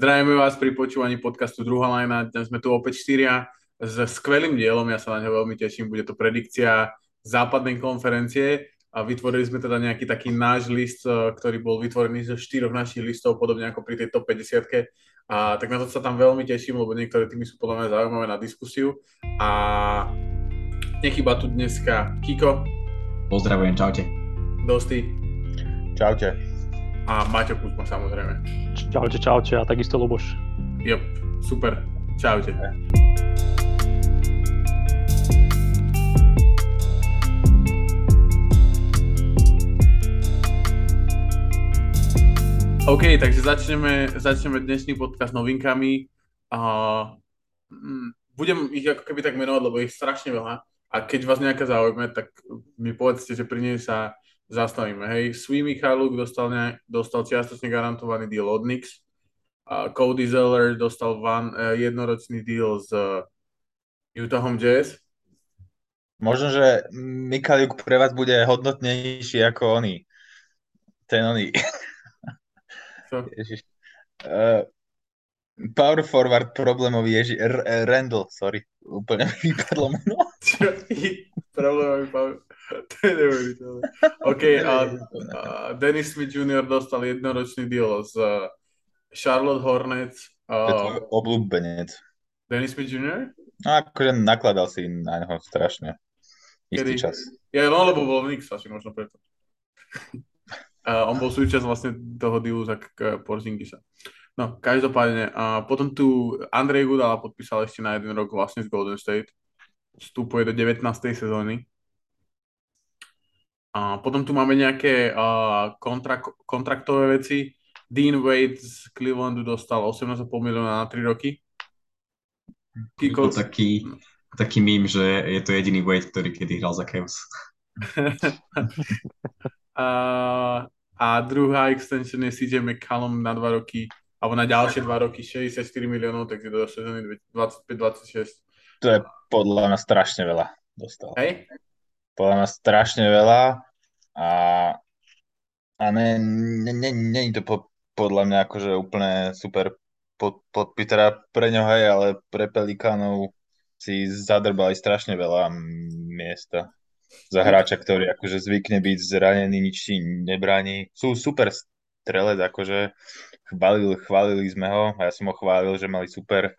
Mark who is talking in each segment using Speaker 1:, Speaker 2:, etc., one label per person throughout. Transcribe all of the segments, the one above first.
Speaker 1: Zdravíme vás pri počúvaní podcastu Druhá lajna. Dnes sme tu opäť štyria s skvelým dielom, ja sa na ňo veľmi teším. Bude to predikcia západnej konferencie a vytvorili sme teda nejaký taký náš list, e, ktorý bol vytvorený zo štyroch našich listov, podobne ako pri tej top 50 a tak na to sa tam veľmi teším, lebo niektoré týmy sú podľa mňa zaujímavé na diskusiu. A nechyba tu dneska Kiko.
Speaker 2: Pozdravujem, čaute.
Speaker 1: Dosti.
Speaker 3: Čaute
Speaker 1: a Maťo Kuzma samozrejme.
Speaker 4: Čaute, čaute a takisto Luboš.
Speaker 1: Jop, super. Čaute. OK, takže začneme, začneme dnešný podcast novinkami. Uh, budem ich ako keby tak menovať, lebo ich strašne veľa. A keď vás nejaká zaujme, tak mi povedzte, že pri nej sa zastavíme. Hej, Svi Michaluk dostal, ne, dostal čiastočne garantovaný deal od Knicks. A Cody Zeller dostal van, uh, jednoročný deal s uh, Utahom Jazz.
Speaker 3: Možno, že Michaluk pre vás bude hodnotnejší ako oni. Ten oni. Ježiš. Uh, power forward problémový Ježi, R- Randall, sorry, úplne mi vypadlo meno.
Speaker 1: problémový power to je neuveriteľné. OK, a, a Dennis Smith Jr. dostal jednoročný deal z Charlotte Hornets.
Speaker 3: A... To je obľúbenec.
Speaker 1: Dennis Smith Jr.?
Speaker 3: No akože nakladal si na neho strašne. Istý Kedy? čas.
Speaker 1: Ja, no lebo bol v Knicks asi možno preto. a on bol súčasť vlastne toho dealu za Porzingisa. No, každopádne. A potom tu Andrej Gudala podpísal ešte na jeden rok vlastne z Golden State. Vstupuje do 19. sezóny. A potom tu máme nejaké uh, kontrak- kontraktové veci. Dean Wade z Clevelandu dostal 18,5 milióna na 3 roky.
Speaker 2: Kiko... To taký, taký mím, že je to jediný Wade, ktorý kedy hral za Cavs.
Speaker 1: a, a druhá extension je CJ McCallum na 2 roky, alebo na ďalšie 2 roky 64 miliónov, takže do sezóny 25-26.
Speaker 3: To je podľa mňa strašne veľa dostal.
Speaker 1: Hej?
Speaker 3: Podľa mňa strašne veľa a, a ne, ne, ne, ne je to po, podľa mňa akože úplne super pod, podpis, teda pre ňo hej, ale pre Pelikánov si zadrbali strašne veľa miesta za hráča, ktorý akože zvykne byť zranený, nič si nebráni. Sú super strelec, akože chválil, chválili sme ho a ja som ho chválil, že mali super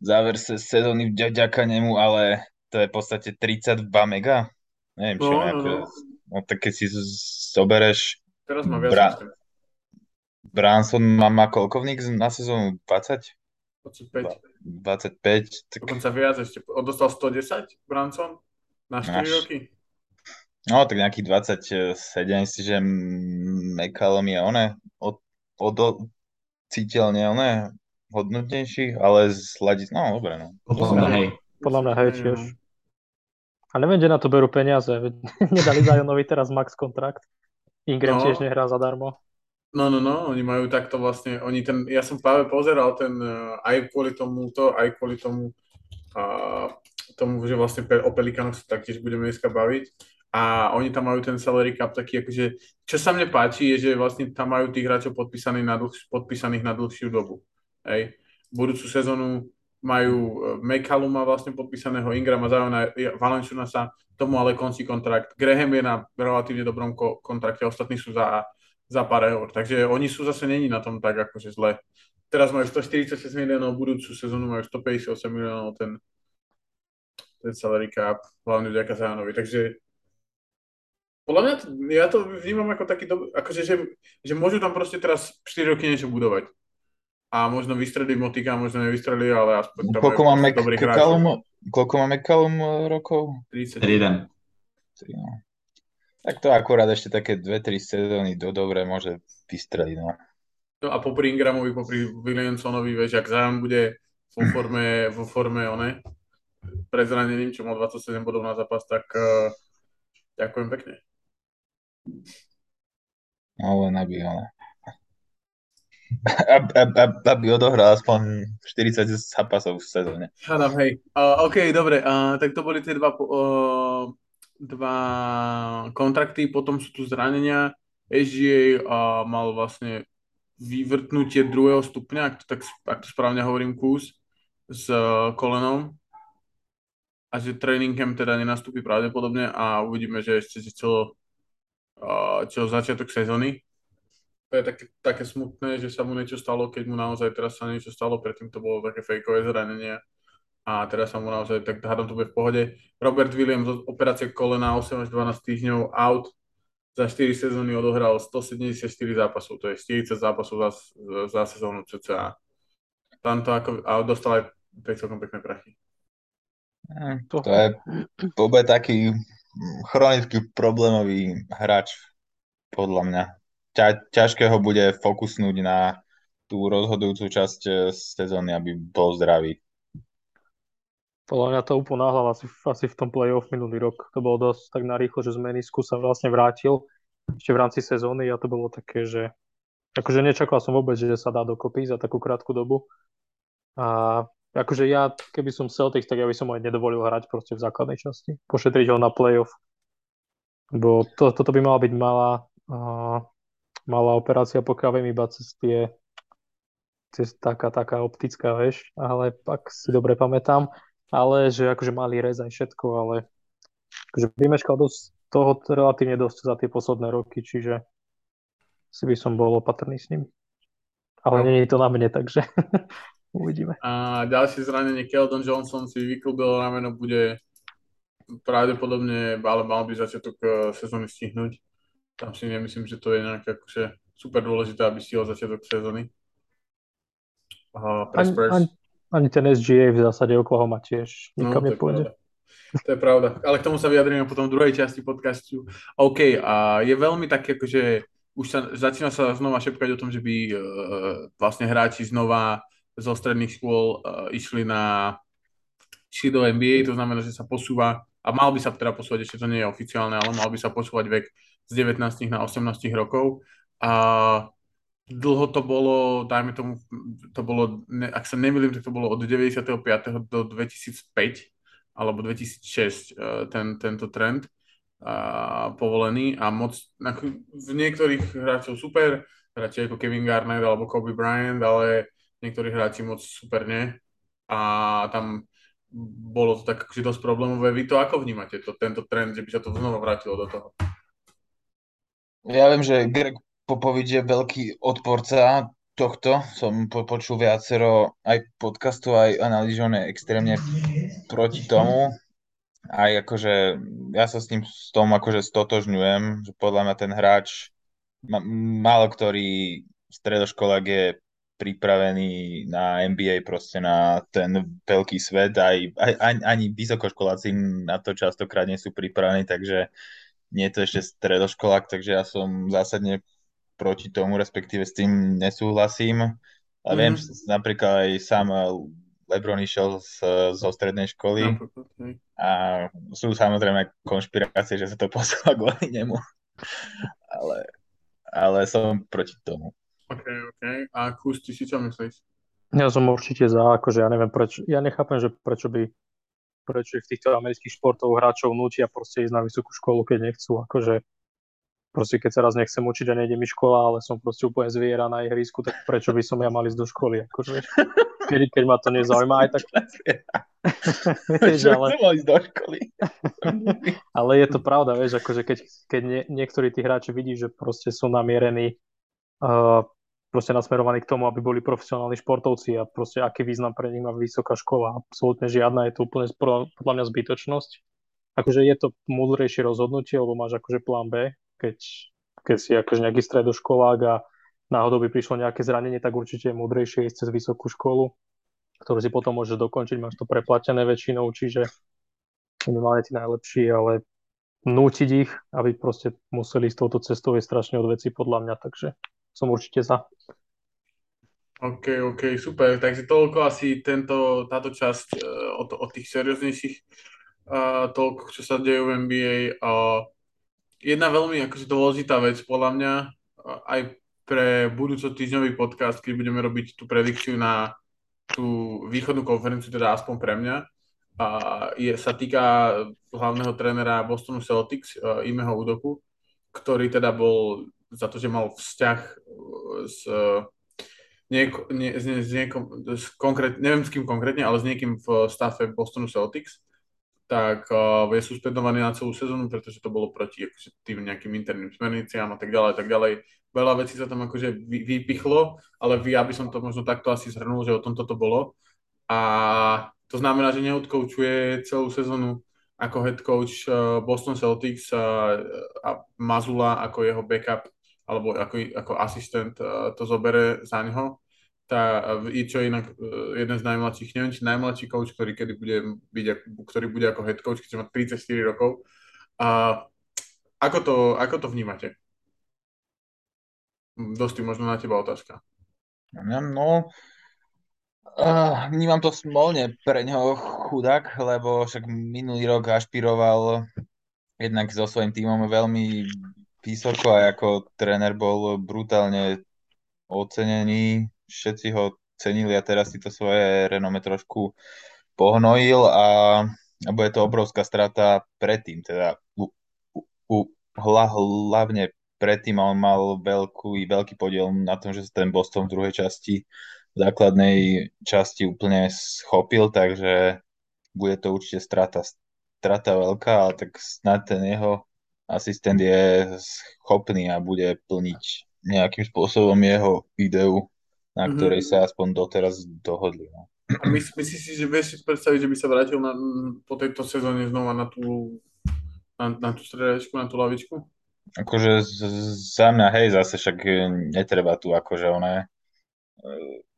Speaker 3: záver sezóny vďaka nemu, ale to je v podstate 32 mega Neviem, čo no, no, no. no tak keď si zobereš...
Speaker 1: Teraz má viac Bra-
Speaker 3: Branson má, má koľkovník na sezónu 20?
Speaker 1: 25.
Speaker 3: 25.
Speaker 1: Tak... Dokonca viac ešte. On dostal 110 Branson na 4 Naš... roky.
Speaker 3: No, tak nejakých 27 si, že McCallum je one od, od, cítilne one hodnotnejší, ale z hľadiska, no dobre, no.
Speaker 4: Podľa mňa hej. Podľa mňa hej tiež. A neviem, kde na to berú peniaze. Nedali Zionovi teraz max kontrakt. Ingram no. tiež nehrá zadarmo.
Speaker 1: No, no, no, oni majú takto vlastne, oni ten, ja som práve pozeral ten, uh, aj kvôli tomu to, aj kvôli tomu, uh, tomu, že vlastne o Pelikánoch sa taktiež budeme dneska baviť. A oni tam majú ten salary cap taký, akože, čo sa mne páči, je, že vlastne tam majú tých hráčov podpísaných na, dlh, podpísaných na dlhšiu dobu. Hej. Budúcu sezónu majú e, McCallum má vlastne podpísaného Ingrama, Zajona, sa tomu ale končí kontrakt. Graham je na relatívne dobrom ko- kontrakte, ostatní sú za, za pár eur. Takže oni sú zase není na tom tak akože zle. Teraz majú 146 miliónov, budúcu sezónu majú 158 miliónov ten, ten salary cap, hlavne vďaka Zajonovi. Takže podľa mňa, ja to vnímam ako taký, do, akože, že, že môžu tam proste teraz 4 roky niečo budovať a možno vystrelí motika, možno nevystrelí, ale aspoň
Speaker 3: to koľko máme dobrých hráčov. Koľko máme Kalum e, rokov?
Speaker 2: 31.
Speaker 3: No. Tak to akurát ešte také 2-3 sezóny do dobre môže vystreliť, no.
Speaker 1: no a popri Ingramovi, popri Williamsonovi, vieš, ak Zion bude vo forme, vo forme one, prezraneným, čo mal 27 bodov na zápas, tak uh, ďakujem pekne.
Speaker 3: No len aby, ale aby odohral aspoň 40 zápasov v sezóne.
Speaker 1: Hádam, hej. Uh, OK, dobre, uh, tak to boli tie dva, uh, dva kontrakty, potom sú tu zranenia. SGA uh, mal vlastne vyvrtnutie druhého stupňa, ak to, tak, ak to správne hovorím, kus s uh, kolenom a že training camp teda nenastúpi pravdepodobne a uvidíme, že ešte celo, uh, celo začiatok sezóny. To je také, také smutné, že sa mu niečo stalo, keď mu naozaj teraz sa niečo stalo, predtým to bolo také fejkové zranenie a teraz sa mu naozaj, tak hádam to bude v pohode. Robert Williams, operácia kolena 8 až 12 týždňov, out, za 4 sezóny odohral 174 zápasov, to je 40 zápasov za, za sezónu cca. Tam to ako, a dostal aj celkom pekné prachy.
Speaker 3: To je vôbec taký chronický problémový hráč, podľa mňa. Ťa, ťažké ho bude fokusnúť na tú rozhodujúcu časť eh, sezóny, aby bol zdravý.
Speaker 4: Podľa mňa to úplne náhľava asi, asi v tom play-off minulý rok. To bolo dosť tak narýchlo, že z menisku sa vlastne vrátil ešte v rámci sezóny a to bolo také, že akože nečakal som vôbec, že sa dá dokopy za takú krátku dobu. A akože ja, keby som Celtics, tak ja by som aj nedovolil hrať proste v základnej časti. Pošetriť ho na playoff. Bo to, toto by mala byť malá, malá operácia, pokiaľ viem iba cez tie cez taká, taká optická, veš, ale pak si dobre pamätám, ale že akože mali rez aj všetko, ale akože vymeškal dosť toho relatívne dosť za tie posledné roky, čiže si by som bol opatrný s ním. Ale no. nie je to na mne, takže Uvidíme.
Speaker 1: A ďalšie zranenie Keldon Johnson si vyklbil rameno, bude pravdepodobne, ale mal by začiatok e, sezóny stihnúť. Tam si nemyslím, že to je nejaké akože super dôležité, aby stihol začiatok sezóny.
Speaker 4: Uh, ani, ani, ani ten SGA v zásade Oklahoma tiež nikam no, nepôjde.
Speaker 1: To je pravda. Ale k tomu sa vyjadríme potom v druhej časti podcastu. OK, a je veľmi také, akože už sa, začína sa znova šepkať o tom, že by uh, vlastne hráči znova zo stredných škôl uh, išli na išli do NBA, to znamená, že sa posúva a mal by sa teda posúvať, ešte to nie je oficiálne, ale mal by sa posúvať vek z 19 na 18 rokov. A dlho to bolo, dajme tomu, to bolo, ak sa nemýlim, tak to bolo od 95. do 2005 alebo 2006 uh, ten, tento trend uh, povolený a moc, v niektorých hráčov super, hráči ako Kevin Garnett alebo Kobe Bryant, ale niektorí hráči moc super nie. A tam bolo to tak akože dosť problémové. Vy to ako vnímate, to, tento trend, že by sa to znova vrátilo do toho?
Speaker 3: Ja viem, že Greg Popovič je veľký odporca tohto. Som po, počul viacero aj podcastu, aj analýz, extrémne proti tomu. Aj akože, ja sa s ním s tom akože stotožňujem, že podľa mňa ten hráč, málo ktorý stredoškolák je pripravení na NBA, proste na ten veľký svet, aj, aj, ani, ani vysokoškoláci na to častokrát nie sú pripravení, takže nie je to ešte stredoškolák, takže ja som zásadne proti tomu, respektíve s tým nesúhlasím. Mm. viem, mhm. napríklad aj sám Lebron išiel z, zo strednej školy a sú samozrejme konšpirácie, že sa to poslalo kvôli nemu. Ale, ale som proti tomu.
Speaker 1: OK, OK. A Kus, ty si čo myslíš?
Speaker 4: Ja som určite za, akože ja neviem prečo, ja nechápem, že prečo by prečo v týchto amerických športov hráčov nutia proste ísť na vysokú školu, keď nechcú, akože proste keď sa raz nechcem učiť a nejde mi škola, ale som proste úplne zviera na ihrisku, tak prečo by som ja mal ísť do školy, akože keď, keď ma to nezaujíma aj tak.
Speaker 3: vieš, ale... do školy.
Speaker 4: ale je to pravda, vieš, akože keď, keď nie, niektorí tí hráči vidí, že proste sú namierení uh, proste nasmerovaní k tomu, aby boli profesionálni športovci a proste aký význam pre nich má vysoká škola. Absolútne žiadna, je to úplne podľa mňa zbytočnosť. Akože je to múdrejšie rozhodnutie, lebo máš akože plán B, keď, keď si akože nejaký stredoškolák a náhodou by prišlo nejaké zranenie, tak určite je múdrejšie ísť cez vysokú školu, ktorú si potom môžeš dokončiť, máš to preplatené väčšinou, čiže minimálne tí najlepší, ale nútiť ich, aby proste museli s touto cestou je strašne od veci podľa mňa, takže som určite za.
Speaker 1: OK, OK, super. Takže toľko asi tento, táto časť uh, od, od tých serióznejších uh, toľko, čo sa deje v NBA. Uh, jedna veľmi akože dôležitá vec podľa mňa uh, aj pre budúco týždňový podcast, keď budeme robiť tú predikciu na tú východnú konferenciu, teda aspoň pre mňa, a je, sa týka hlavného trénera Bostonu Celtics, uh, Imeho Udoku, ktorý teda bol za to, že mal vzťah s, nieko, nie, s, s niekom, s konkrét, neviem s kým konkrétne, ale s niekým v stave Bostonu Celtics, tak uh, je suspendovaný na celú sezónu, pretože to bolo proti akože, tým nejakým interným smerniciam a tak ďalej, tak ďalej. Veľa vecí sa tam akože vy, vypichlo, ale vy, aby som to možno takto asi zhrnul, že o tomto to bolo. A to znamená, že neodkoučuje celú sezónu ako head coach uh, Boston Celtics a, a Mazula ako jeho backup alebo ako, ako asistent uh, to zobere za neho. Tá, čo je inak uh, jeden z najmladších, neviem, či najmladší coach, ktorý kedy bude byť, ktorý bude ako head coach, keď má 34 rokov. A ako to, ako to vnímate? Dosti, možno na teba otázka.
Speaker 3: No, Uh, vnímam to smolne pre neho chudák, lebo však minulý rok ašpiroval jednak so svojím tímom veľmi vysoko a ako tréner bol brutálne ocenený. Všetci ho cenili a teraz si to svoje renome trošku pohnojil a, a bude to obrovská strata predtým. Teda u, u, hla, hlavne predtým on mal veľkú, veľký podiel na tom, že sa ten Boston v druhej časti základnej časti úplne schopil, takže bude to určite strata, strata veľká, ale tak snad ten jeho asistent je schopný a bude plniť nejakým spôsobom jeho ideu, na mm-hmm. ktorej sa aspoň doteraz dohodli. No.
Speaker 1: My, myslíš si, že vieš predstaviť, že by sa vrátil na, po tejto sezóne znova na tú, na, na tú stredačku, na tú lavičku?
Speaker 3: Akože za mňa, hej, zase však netreba tu akože oné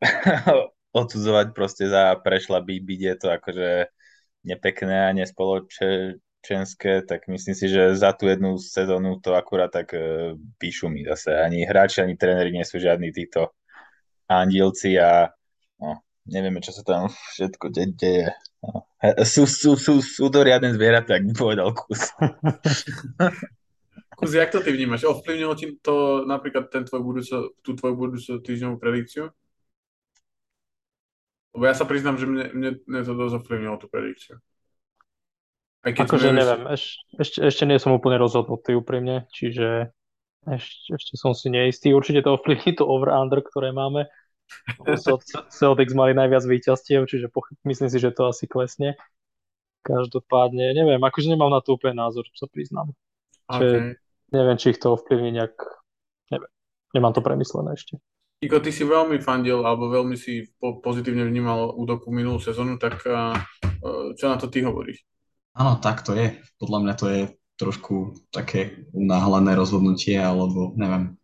Speaker 3: odsudzovať proste za prešla by, byť je to akože nepekné a nespoločenské, tak myslím si, že za tú jednu sezónu to akurát tak uh, píšu mi zase. Ani hráči, ani tréneri nie sú žiadni títo andielci a no, nevieme, čo sa tam všetko de- deje. No. Sú, sú, sú, sú to riadne zvieratá, ak by povedal kus.
Speaker 1: Kus, jak to ty vnímaš? Ovplyvnilo ti to napríklad ten tvoj budúco, tú tvoju budúcu týždňovú predikciu? Lebo ja sa priznám, že mne, mne, mne to dosť ovplyvnilo tú predikciu.
Speaker 4: Akože nevieš... neviem, eš, ešte, ešte nie som úplne rozhodnutý úprimne, čiže ešte, ešte som si neistý. Určite to ovplyvní to over-under, ktoré máme. Celtics mali najviac výťastiev, čiže myslím si, že to asi klesne. Každopádne, neviem, akože nemám na to úplne názor, čo sa priznám. Okay neviem, či ich to ovplyvní nejak, neviem, nemám to premyslené ešte.
Speaker 1: Iko, ty si veľmi fandil, alebo veľmi si po- pozitívne vnímal údoku minulú sezónu, tak uh, čo na to ty hovoríš?
Speaker 2: Áno, tak to je. Podľa mňa to je trošku také unáhlené rozhodnutie, alebo neviem,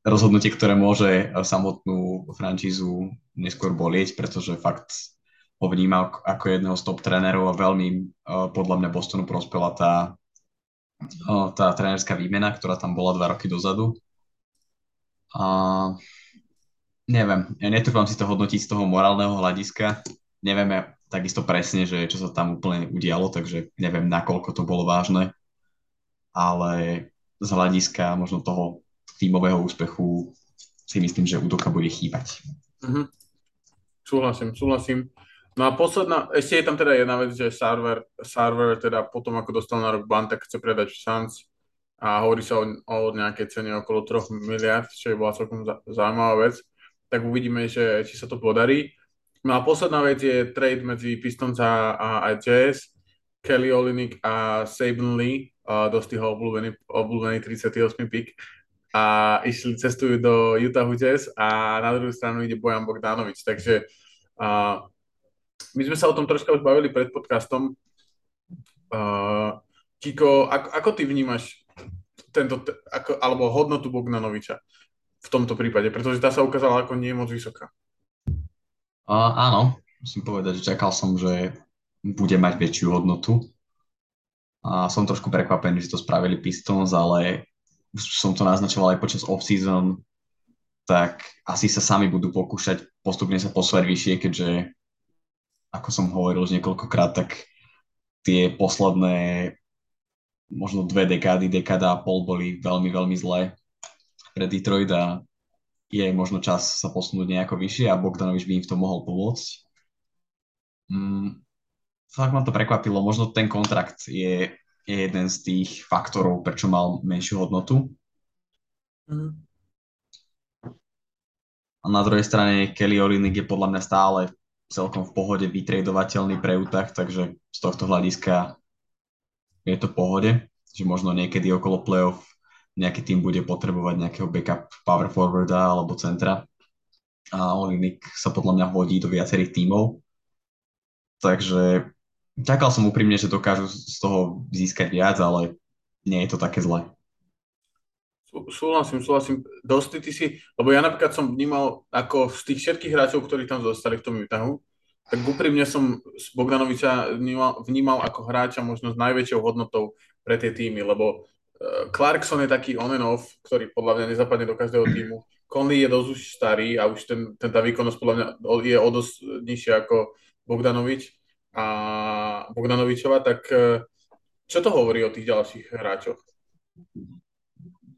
Speaker 2: rozhodnutie, ktoré môže samotnú frančízu neskôr bolieť, pretože fakt ho vnímal ako jedného z top trénerov a veľmi uh, podľa mňa Bostonu prospela tá tá trénerská výmena, ktorá tam bola dva roky dozadu. A neviem, ja netrúfam si to hodnotiť z toho morálneho hľadiska. Nevieme takisto presne, že čo sa tam úplne udialo, takže neviem, nakoľko to bolo vážne. Ale z hľadiska možno toho tímového úspechu si myslím, že Udoka bude chýbať.
Speaker 1: Mm-hmm. Súhlasím, súhlasím. No a posledná, ešte je tam teda jedna vec, že server, server teda potom, ako dostal na rok ban, tak chce predať Suns a hovorí sa o, o nejakej cene okolo 3 miliard, čo je bola celkom zaujímavá vec. Tak uvidíme, že, či sa to podarí. No a posledná vec je trade medzi Pistons a, a, Jazz. Kelly Olinik a Saban Lee, uh, dosť jeho obľúbený, obľúbený 38. pick a išli, cestujú do Utah Jazz a na druhú stranu ide Bojan Bogdanovič. Takže uh, my sme sa o tom troška už bavili pred podcastom. Kiko, ako, ako ty vnímaš tento, ako, alebo hodnotu Bogdanoviča v tomto prípade? Pretože tá sa ukázala ako nie moc vysoká.
Speaker 2: Uh, áno, musím povedať, že čakal som, že bude mať väčšiu hodnotu. A som trošku prekvapený, že to spravili Pistons, ale už som to naznačoval aj počas off-season, tak asi sa sami budú pokúšať postupne sa posúvať vyššie, keďže ako som hovoril už niekoľkokrát, tak tie posledné možno dve dekády, dekáda a pol boli veľmi, veľmi zlé pre Detroit a je možno čas sa posunúť nejako vyššie a Bogdanovič by im v tom mohol pomôcť. Mm, fakt ma to prekvapilo. Možno ten kontrakt je, je jeden z tých faktorov, prečo mal menšiu hodnotu.
Speaker 1: Mhm.
Speaker 2: A na druhej strane Kelly Olinik je podľa mňa stále celkom v pohode vytradovateľný pre Utah, takže z tohto hľadiska je to v pohode, že možno niekedy okolo playoff nejaký tým bude potrebovať nejakého backup power forwarda alebo centra a Olinik sa podľa mňa hodí do viacerých tímov. Takže čakal som úprimne, že dokážu z toho získať viac, ale nie je to také zlé.
Speaker 1: Súhlasím, súhlasím. Dosti ty si, lebo ja napríklad som vnímal, ako z tých všetkých hráčov, ktorí tam zostali v tom Utahu, tak úprimne som Bogdanoviča vnímal, vnímal ako hráča možno s najväčšou hodnotou pre tie týmy, lebo Clarkson je taký on and off, ktorý podľa mňa nezapadne do každého týmu. Conley je dosť už starý a už ten, ten tá výkonnosť podľa mňa je o dosť nižšia ako Bogdanovič a Bogdanovičova, tak uh, čo to hovorí o tých ďalších hráčoch?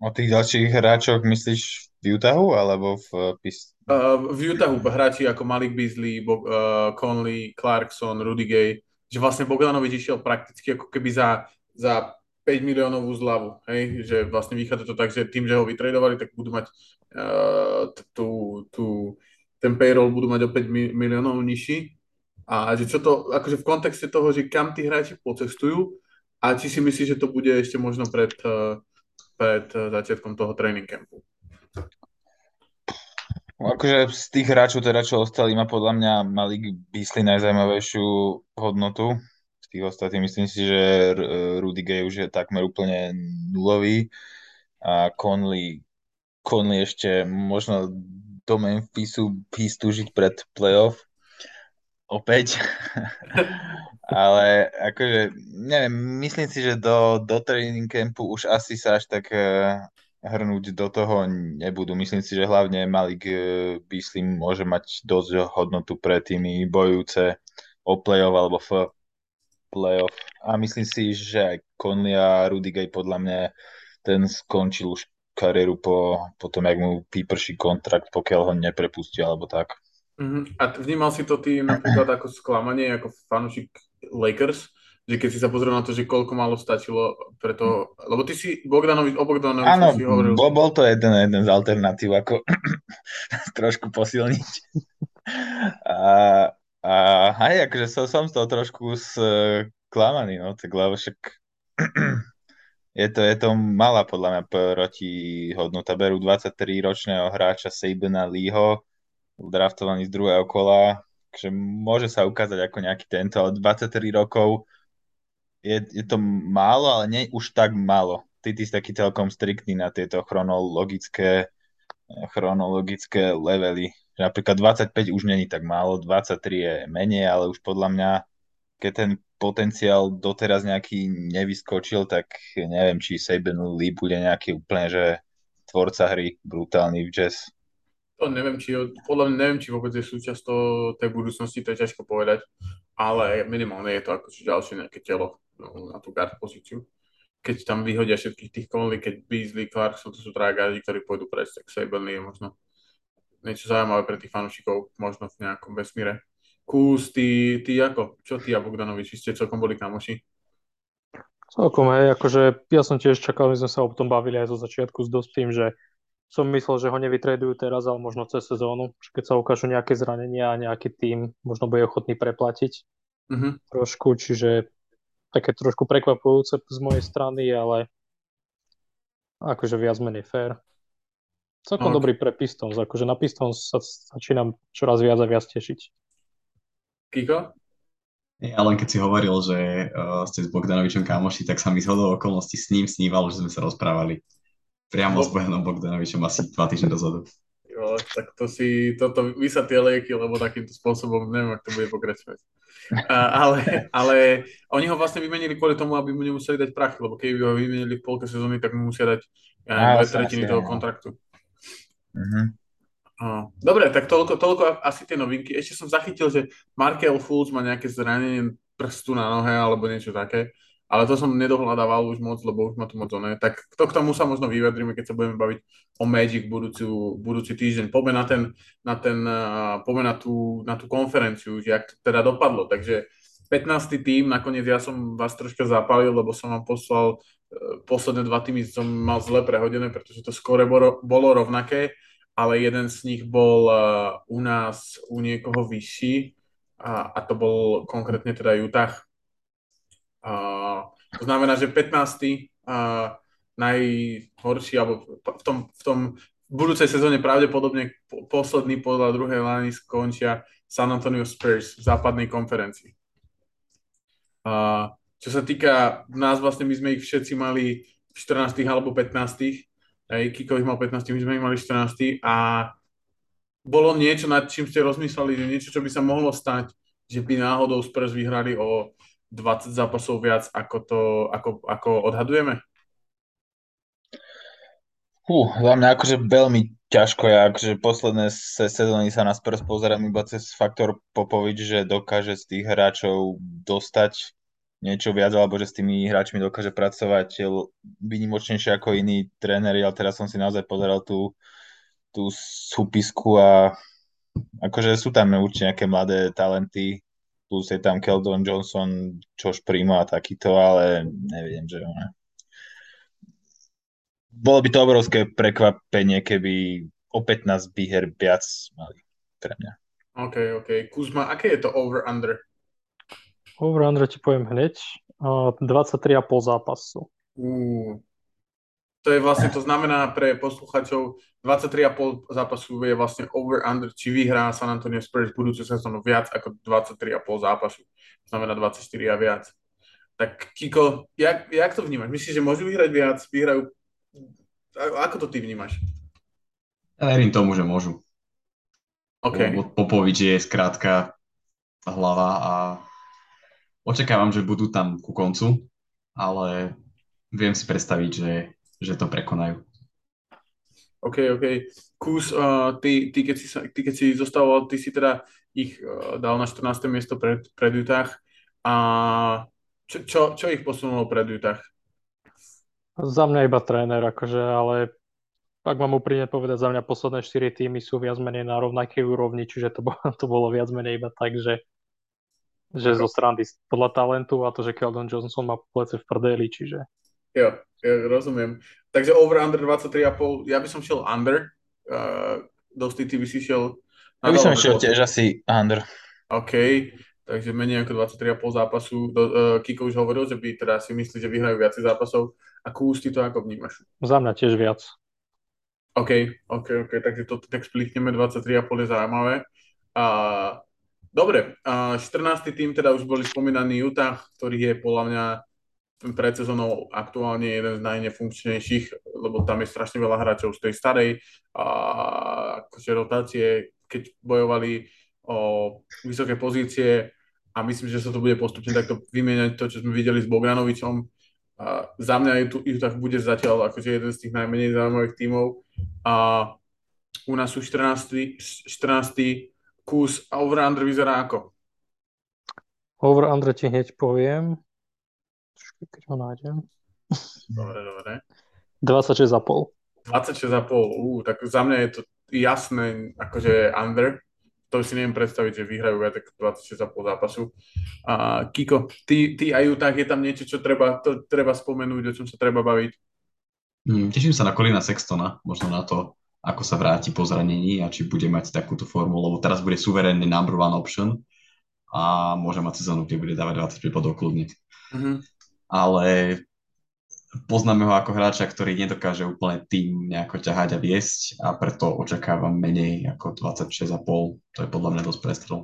Speaker 3: O tých ďalších hráčoch myslíš v Utahu alebo v Pist?
Speaker 1: Uh, v Utahu hráči ako Malik Beasley, Bo- uh, Conley, Clarkson, Rudy Gay, že vlastne Bogdanovič išiel prakticky ako keby za, za 5 miliónovú zľavu, hej? že vlastne vychádza to tak, že tým, že ho vytredovali, tak budú mať uh, tú, ten payroll budú mať o 5 miliónov nižší a že čo to, akože v kontexte toho, že kam tí hráči pocestujú a či si myslíš, že to bude ešte možno pred uh, pred eh, začiatkom toho training campu.
Speaker 3: Akože z tých hráčov, teda, čo ostali, má podľa mňa Malik Beasley najzajímavejšiu hodnotu. Tých ostatných myslím si, že Rudy Gay už je takmer úplne nulový a Conley, Conley ešte možno do Memphisu žiť pred playoff opäť. Ale akože, neviem, myslím si, že do, do training campu už asi sa až tak uh, hrnúť do toho nebudú. Myslím si, že hlavne Malik uh, Beasley môže mať dosť hodnotu pre tými bojujúce o playoff alebo playoff. A myslím si, že aj Conley a Rudy Gay podľa mňa ten skončil už kariéru po, po tom, jak mu vyprší kontrakt, pokiaľ ho neprepustí alebo tak.
Speaker 1: Uh-huh. A vnímal si to ty napríklad ako sklamanie, ako fanúšik Lakers, že keď si sa pozrel na to, že koľko málo stačilo pre to, lebo ty si Bogdanovi, o Bogdanovi
Speaker 3: Áno,
Speaker 1: si hovoril.
Speaker 3: Bol, bol to jeden, jeden z alternatív, ako trošku posilniť. a, a aj, akože som, som z toho trošku sklamaný, no, tak lebo však je to, je to malá podľa mňa proti hodnota. Berú 23-ročného hráča Sabena Leeho, draftovaný z druhého kola, že môže sa ukázať ako nejaký tento, ale 23 rokov je, je to málo, ale nie už tak málo. Ty, ty si taký celkom striktný na tieto chronologické, chronologické levely. Napríklad 25 už není tak málo, 23 je menej, ale už podľa mňa, keď ten potenciál doteraz nejaký nevyskočil, tak neviem, či Saban Lee bude nejaký úplne, že tvorca hry brutálny v jazz
Speaker 1: to neviem, či, podľa mňa neviem, či vôbec je súčasť tej budúcnosti, to je ťažko povedať, ale minimálne je to ako ďalšie nejaké telo no, na tú guard pozíciu. Keď tam vyhodia všetkých tých Conley, keď Beasley, Clarkson, to sú traja gardi, ktorí pôjdu prejsť, tak Saberly je možno niečo zaujímavé pre tých fanúšikov, možno v nejakom vesmíre. Kús, ty, ty ako? Čo ty a Bogdanovič? Ste celkom boli kamoši?
Speaker 4: Celkom, hej, akože ja som tiež čakal, my sme sa o tom bavili aj zo začiatku s dosť tým, že som myslel, že ho nevytredujú teraz, ale možno cez sezónu, keď sa ukážu nejaké zranenia a nejaký tým možno bude ochotný preplatiť mm-hmm. trošku, čiže také trošku prekvapujúce z mojej strany, ale akože viac menej fair. Celkom okay. dobrý pre Pistons, akože na Pistons sa začínam čoraz viac a viac tešiť.
Speaker 1: Kiko?
Speaker 2: Ja len keď si hovoril, že uh, ste s Bogdanovičom kamoši, tak sa mi zhodol okolností s ním snívalo, že sme sa rozprávali. Priamo s Bojanom Bogdanovičom asi dva týždne dozadu.
Speaker 1: Jo, tak to si, toto, vy sa tie lieky, lebo takýmto spôsobom neviem, ak to bude pokračovať. A, ale, ale oni ho vlastne vymenili kvôli tomu, aby mu nemuseli dať prachy, lebo keby ho vymenili v polke sezóny, tak mu musia dať ja, dve tretiny toho kontraktu. Uh-huh. Dobre, tak toľko, toľko asi tie novinky. Ešte som zachytil, že Markel Fultz má nejaké zranenie prstu na nohe alebo niečo také ale to som nedohľadával už moc, lebo už ma to moc ne. Tak to k tomu sa možno vyjadrime, keď sa budeme baviť o Magic budúci, budúci týždeň. Poďme na, ten, na, ten, na, tú, na tú konferenciu, že jak to teda dopadlo. Takže 15. tým, nakoniec ja som vás troška zapálil, lebo som vám poslal e, posledné dva týmy som mal zle prehodené, pretože to skore bolo, rovnaké, ale jeden z nich bol uh, u nás u niekoho vyšší a, a to bol konkrétne teda Utah. Uh, to znamená, že 15. Uh, najhorší, alebo v tom, v tom budúcej sezóne pravdepodobne posledný podľa druhej lány skončia San Antonio Spurs v západnej konferencii. Uh, čo sa týka nás, vlastne my sme ich všetci mali v 14. alebo 15. Hej, Kiko ich mal 15, my sme ich mali 14. A bolo niečo, nad čím ste rozmýšľali, že niečo, čo by sa mohlo stať, že by náhodou Spurs vyhrali o 20 zápasov viac, ako to ako, ako odhadujeme?
Speaker 3: Hú, za mňa akože veľmi ťažko ja, akože posledné sezóny sa na Spurs pozerám iba cez faktor Popovič, že dokáže z tých hráčov dostať niečo viac, alebo že s tými hráčmi dokáže pracovať vynimočnejšie ako iní tréneri, ale teraz som si naozaj pozeral tú, tú súpisku a akože sú tam určite nejaké mladé talenty, plus je tam Keldon Johnson, Josh Primo a takýto, ale neviem, že ne. Bolo by to obrovské prekvapenie, keby opäť nás výher viac mali pre mňa.
Speaker 1: OK, OK. Kuzma, aké je to over-under?
Speaker 4: Over-under ti poviem hneď. 23,5 zápasu.
Speaker 1: Uh, to je vlastne, to znamená pre posluchačov 23,5 zápasu je vlastne over-under, či vyhrá San Antonio Spurs budúcu sezónu viac ako 23,5 zápasu. To znamená 24 a viac. Tak Kiko, jak, jak to vnímaš? Myslíš, že môžu vyhrať viac? Vyhrajú... Ako to ty vnímaš?
Speaker 2: Ja verím tomu, že môžu.
Speaker 1: Okay.
Speaker 2: Popovič je skrátka hlava a Očakávam, že budú tam ku koncu, ale viem si predstaviť, že, že to prekonajú.
Speaker 1: OK, OK. Kus, uh, ty, ty, keď si, ty keď si zostával, ty si teda ich uh, dal na 14. miesto pred, pred Utah. A čo, čo, čo ich posunulo pred Utah?
Speaker 4: Za mňa iba tréner, akože, ale ak mám úprimne povedať, za mňa posledné 4 týmy sú viac menej na rovnakej úrovni, čiže to bolo, to bolo viac menej iba tak, že že zo strany podľa talentu a to, že Keldon Johnson má plece v prdeli, čiže...
Speaker 1: Jo, jo, rozumiem. Takže over under 23,5, ja by som šiel under. Uh, Dosti, ty by si šiel...
Speaker 3: Ja by som šiel tiež asi under.
Speaker 1: OK, takže menej ako 23,5 zápasu. Do, uh, Kiko už hovoril, že by teda si myslí, že vyhrajú viac zápasov. A Kús, ty to ako vnímaš?
Speaker 4: Za mňa tiež viac.
Speaker 1: OK, OK, OK, takže to tak splikneme, 23,5 je zaujímavé. A Dobre, 14. tým teda už boli spomínaný Utah, ktorý je podľa mňa pred sezónou aktuálne jeden z najnefunkčnejších, lebo tam je strašne veľa hráčov z tej starej a akože rotácie, keď bojovali o vysoké pozície a myslím, že sa to bude postupne takto vymieňať to, čo sme videli s Bogdanovičom. A za mňa Utah bude zatiaľ akože jeden z tých najmenej zaujímavých tímov. A u nás sú 14. 14 kus a over-under vyzerá ako?
Speaker 4: Over-under ti hneď poviem. Keď ho nájdem.
Speaker 1: Dobre, dobre.
Speaker 4: 26,5.
Speaker 1: 26,5, uh, tak za mňa je to jasné, akože under. To si neviem predstaviť, že vyhrajú viac ako 26,5 zápasu. A Kiko, ty, ty aj tak je tam niečo, čo treba, to treba spomenúť, o čom sa treba baviť?
Speaker 2: Hmm, teším sa na Kolina Sextona, možno na to, ako sa vráti po zranení a či bude mať takúto formu, lebo teraz bude suverénny number one option a môže mať sezónu, kde bude dávať 25 bodov kľudne. Mm-hmm. Ale poznáme ho ako hráča, ktorý nedokáže úplne tým nejako ťahať a viesť a preto očakávam menej ako 26,5. To je podľa mňa dosť prestrel.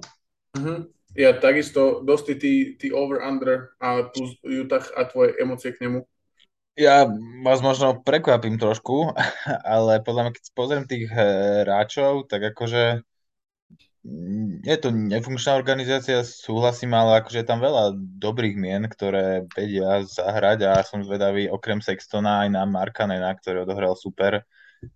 Speaker 1: Mm-hmm. Ja takisto, dosť ty, ty over-under a plus Utah a tvoje emócie k nemu.
Speaker 3: Ja vás možno prekvapím trošku, ale podľa mňa, keď pozriem tých hráčov, tak akože je to nefunkčná organizácia, súhlasím, ale akože je tam veľa dobrých mien, ktoré vedia zahrať a som zvedavý okrem Sextona aj na Markanena, ktorý odohral super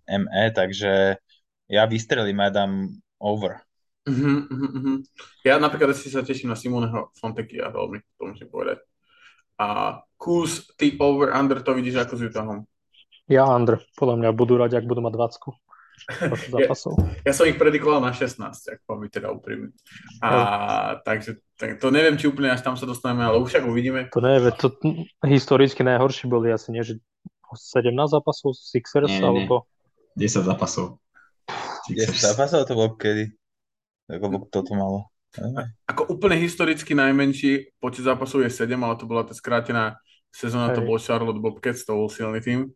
Speaker 3: ME, takže ja vystrelím a dám over.
Speaker 1: Uh-huh, uh-huh. Ja napríklad si sa teším na Simoneho Fontekia veľmi, to musím povedať. A kus, ty over, under to vidíš ako s Utahom?
Speaker 4: Ja under. Podľa mňa budú rať, ak budú mať 20. zápasov.
Speaker 1: Ja, ja som ich predikoval na 16, ak poviem teda úprimne. A no. takže tak, to neviem, či úplne až tam sa dostaneme, ale už však uvidíme.
Speaker 4: To neviem, to historicky najhorší boli asi nie, že 17 zápasov Sixers, nie, nie, alebo...
Speaker 2: 10 zápasov.
Speaker 3: 10 zápasov to bolo kedy? Ako kto to malo?
Speaker 1: Ako úplne historicky najmenší počet zápasov je 7, ale to bola tá skrátená sezóna, to bol Charlotte Bobcats, to bol silný tým.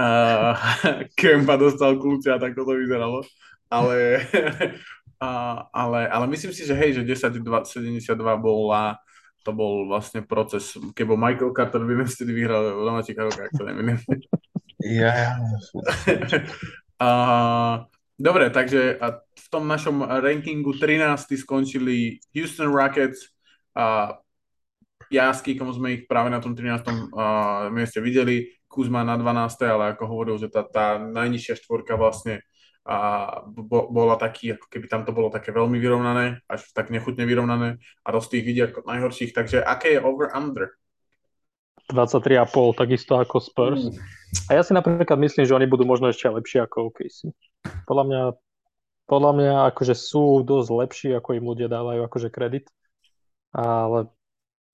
Speaker 1: Uh, Kempa dostal kľúče a tak to vyzeralo. Ale, uh, ale, ale myslím si, že hej, že 10, 72 bola to bol vlastne proces, keď bol Michael Carter Williams, vtedy vyhral Domáči Karolka, ak to neviem.
Speaker 3: Ja,
Speaker 1: uh, Dobre, takže a v tom našom rankingu 13 skončili Houston Rockets a ja s Kikom sme ich práve na tom 13. Uh, mieste videli. Kuzma na 12. ale ako hovoril, že tá, tá najnižšia štvorka vlastne a bo, bola taký, ako keby tam to bolo také veľmi vyrovnané, až tak nechutne vyrovnané a dosť tých vidí ako najhorších, takže aké je over-under?
Speaker 4: 23,5, takisto ako Spurs. Mm. A ja si napríklad myslím, že oni budú možno ešte lepšie ako OKC. Podľa mňa, podľa mňa akože sú dosť lepší, ako im ľudia dávajú akože kredit. Ale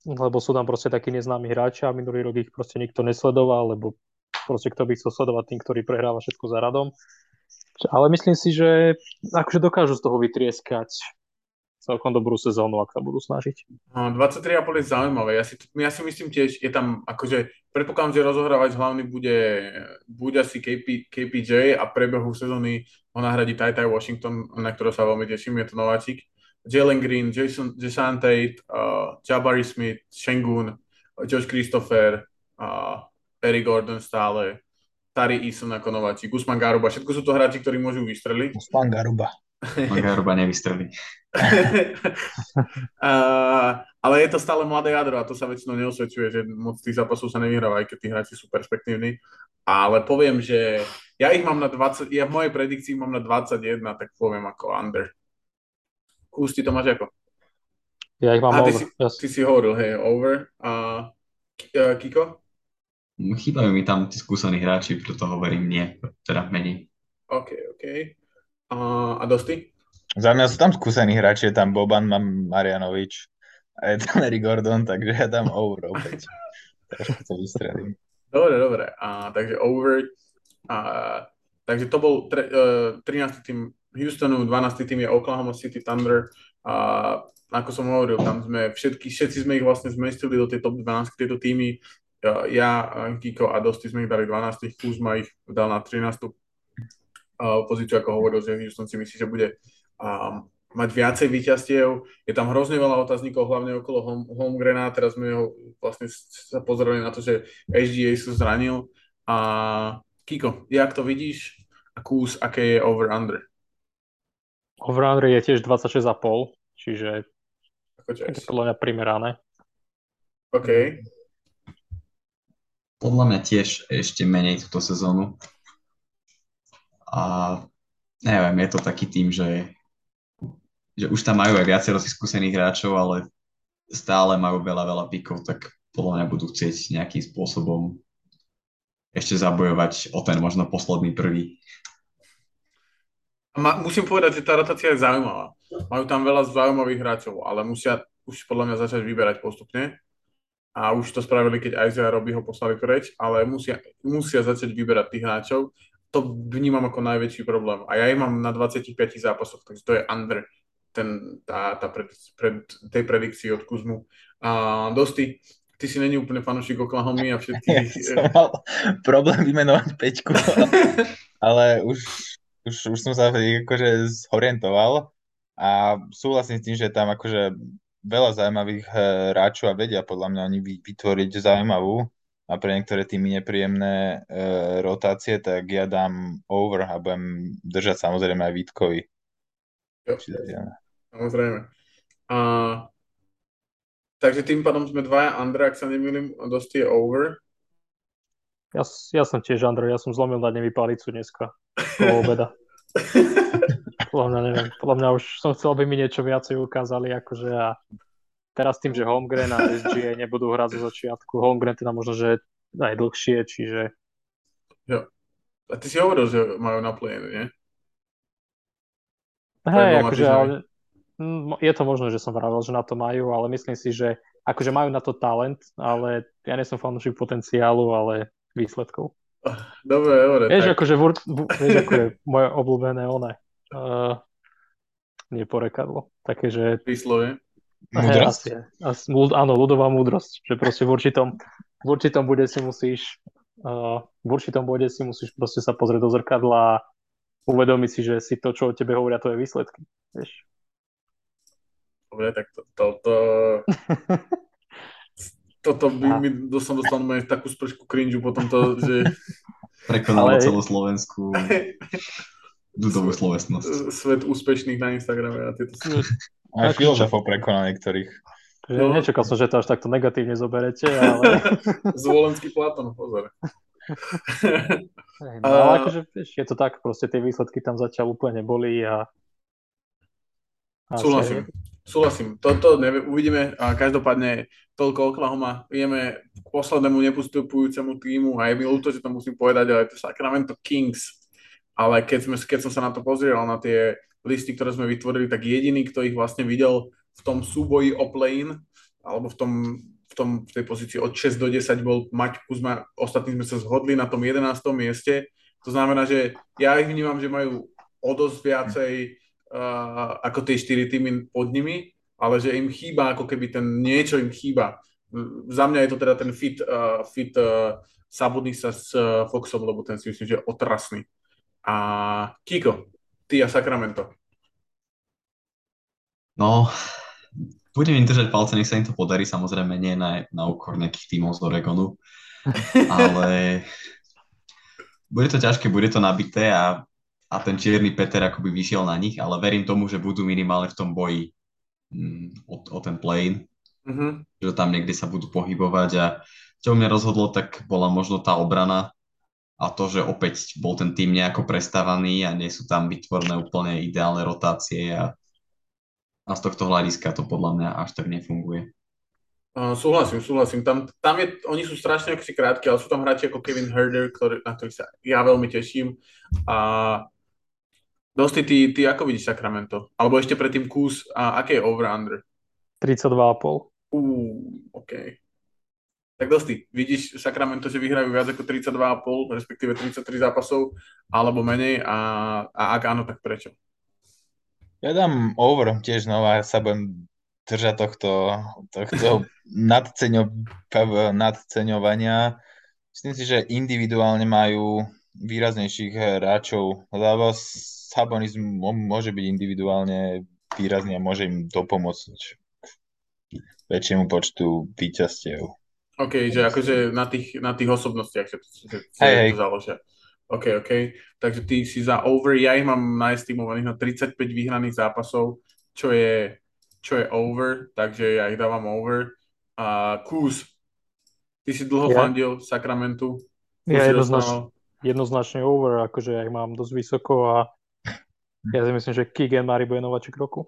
Speaker 4: lebo sú tam proste takí neznámi hráči a minulý rok ich proste nikto nesledoval, lebo proste kto by chcel sledovať tým, ktorý prehráva všetko za radom. Ale myslím si, že akože dokážu z toho vytrieskať celkom dobrú sezónu, ak sa budú snažiť.
Speaker 1: No, 23,5 je zaujímavé. Ja si, ja si myslím tiež, je tam akože, predpokladám, že rozohrávať hlavný bude, bude asi KP, KPJ a prebehu sezóny ho nahradí Tai Washington, na ktorého sa veľmi teším, je to nováčik. Jalen Green, Jason, Jason Tate, uh, Jabari Smith, Shengun, Josh Christopher, uh, Eric Gordon stále, Tari Eason ako nováčik, Usman Garuba, všetko sú to hráči, ktorí môžu vystreliť.
Speaker 3: Usman Garuba.
Speaker 2: Garuba nevystrelí.
Speaker 1: uh, ale je to stále mladé jadro a to sa väčšinou neosvedčuje, že moc tých zápasov sa nevyhráva, aj keď tí hráči sú perspektívni. Ale poviem, že ja ich mám na 20, ja v mojej predikcii mám na 21, tak poviem ako under. Kús, ty to máš ako?
Speaker 4: Ja ich mám a,
Speaker 1: over. Ty si, yes. ty si hovoril, hej, over. A uh, Kiko?
Speaker 2: Chýbajú mi tam tí skúsení hráči, preto hovorím nie, teda menej.
Speaker 1: OK, OK. A, a Dosti?
Speaker 3: Za mňa sú tam skúsení hráči, je tam Boban, mám Marianovič a je tam Eric Gordon, takže ja tam over opäť. Trošku to vystrelím.
Speaker 1: Dobre, dobre. A, takže over. A, takže to bol tre, uh, 13. tým Houstonu, 12. tým je Oklahoma City Thunder. A ako som hovoril, tam sme všetky, všetci sme ich vlastne zmestili do tej top 12 tieto týmy. Ja, Kiko a Dosti sme ich dali 12, Kuzma ich dal na 13 pozíciu, ako hovoril, že Houston si myslí, že bude um, mať viacej výťastiev. Je tam hrozne veľa otáznikov, hlavne okolo home, Holmgrena. Teraz sme ho vlastne sa pozerali na to, že HGA sa zranil. A Kiko, jak to vidíš? A kús, aké je over-under?
Speaker 4: Over-under je tiež 26,5, čiže je podľa mňa primerané.
Speaker 1: OK.
Speaker 2: Podľa mňa tiež ešte menej túto sezónu. A neviem, je to taký tým, že, že už tam majú aj viacero skúsených hráčov, ale stále majú veľa, veľa pikov, tak podľa mňa budú chcieť nejakým spôsobom ešte zabojovať o ten možno posledný prvý.
Speaker 1: Ma, musím povedať, že tá rotácia je zaujímavá. Majú tam veľa zaujímavých hráčov, ale musia už podľa mňa začať vyberať postupne. A už to spravili, keď Isaiah Robby ho poslali preč, ale musia, musia začať vyberať tých hráčov to vnímam ako najväčší problém. A ja ich mám na 25 zápasoch, takže to je under ten, tá, tá pred, pred, tej predikcii od Kuzmu. A Dosti, ty si není úplne fanúšik Oklahoma a všetky... Ja
Speaker 3: som mal problém vymenovať peťku, ale už, už, už som sa akože zorientoval a súhlasím s tým, že tam akože veľa zaujímavých eh, hráčov a vedia podľa mňa oni vytvoriť zaujímavú a pre niektoré tými nepríjemné e, rotácie, tak ja dám over a budem držať samozrejme aj Vítkovi.
Speaker 1: Samozrejme. A, takže tým pádom sme dvaja Andra, ak sa nemýlim, dosť je over.
Speaker 4: Ja, ja som tiež Andrej, ja som zlomil na dnevý palicu dneska. Po obeda. podľa mňa, neviem, podľa mňa už som chcel, aby mi niečo viacej ukázali, akože a Teraz tým, že Holmgren a SGA nebudú hrať zo začiatku, Holmgren teda možno, že aj dlhšie, čiže
Speaker 1: jo. A ty si hovoril, že majú na play nie?
Speaker 4: Hej, akože, ale, je to možné, že som vravel, že na to majú, ale myslím si, že akože majú na to talent, ale ja nie som fanúšik potenciálu, ale výsledkov.
Speaker 1: Dobre, dobre.
Speaker 4: Vieš, tak. akože, vieš, ako je moje obľúbené one. Uh, nie porekadlo. Také, že...
Speaker 1: Príslovie.
Speaker 3: Múdrosť?
Speaker 4: Asi, asi, áno, ľudová múdrosť. Že proste v určitom, v určitom bude si musíš uh, v určitom bode si musíš proste sa pozrieť do zrkadla a uvedomiť si, že si to, čo o tebe hovoria, to je výsledky. Vieš?
Speaker 1: Dobre, tak to, to, to... toto by mi som dostal takú spršku cringe potom to, že...
Speaker 2: Prekonalo Ale... celú Slovensku ľudovú slovesnosť.
Speaker 1: Svet úspešných na Instagrame a tieto...
Speaker 3: Aj filozofov prekonal niektorých.
Speaker 4: No. Nečakal som, že to až takto negatívne zoberete, ale...
Speaker 1: Zvolenský Platon, pozor.
Speaker 4: No, ale akože, vieš, je to tak, proste tie výsledky tam zatiaľ úplne boli a...
Speaker 1: a súhlasím, súhlasím. Toto nevie, uvidíme a každopádne toľko Oklahoma. Ideme k poslednému nepostupujúcemu týmu a je mi ľúto, že to musím povedať, ale to Sacramento Kings. Ale keď, sme, keď som sa na to pozrel, na tie listy, ktoré sme vytvorili, tak jediný, kto ich vlastne videl v tom súboji o play alebo v tom, v tom v tej pozícii od 6 do 10 bol Mať Kuzma, ostatní sme sa zhodli na tom 11. mieste. To znamená, že ja ich vnímam, že majú o dosť viacej uh, ako tie 4 týmy pod nimi, ale že im chýba, ako keby ten niečo im chýba. Za mňa je to teda ten fit, uh, fit uh, Sabonisa s uh, Foxom, lebo ten si myslím, že je otrasný. A Kiko, ty a Sacramento.
Speaker 2: No, budem im držať palce, nech sa im to podarí, samozrejme nie na, na úkor nejakých tímov z Oregonu, ale bude to ťažké, bude to nabité a, a ten čierny Peter akoby vyšiel na nich, ale verím tomu, že budú minimálne v tom boji mm, o, o ten play mm-hmm. že tam niekde sa budú pohybovať a čo mňa rozhodlo, tak bola možno tá obrana a to, že opäť bol ten tým nejako prestávaný a nie sú tam vytvorené úplne ideálne rotácie a a z tohto hľadiska to podľa mňa až tak nefunguje.
Speaker 1: Uh, súhlasím, súhlasím. Tam, tam je, oni sú strašne ako si krátki, ale sú tam hráči ako Kevin Herder, ktorý, na ktorých sa ja veľmi teším. A Dosti, ty, ty ako vidíš Sacramento? Alebo ešte predtým kus, a aké je over-under?
Speaker 4: 32,5.
Speaker 1: Uh, OK. Tak Dosti, vidíš Sacramento, že vyhrajú viac ako 32,5, respektíve 33 zápasov, alebo menej a, a ak áno, tak prečo?
Speaker 3: Ja dám over tiež znova, sa budem držať tohto, tohto nadceňo, nadceňovania. Myslím si, že individuálne majú výraznejších hráčov, lebo Sabonis môže byť individuálne výrazný a môže im dopomôcť väčšiemu počtu výťastiev.
Speaker 1: OK, že akože na tých, na tých osobnostiach že, že, že hey, to založia. OK, OK. Takže ty si za over, ja ich mám naestimovaných na 35 vyhraných zápasov, čo je, čo je over, takže ja ich dávam over. A Kuz, ty si dlho ja. fandil Sacramentu.
Speaker 4: Ja jednoznačne, jednoznačne over, akože ja ich mám dosť vysoko a ja si myslím, že Keegan Murray bude nováčik roku.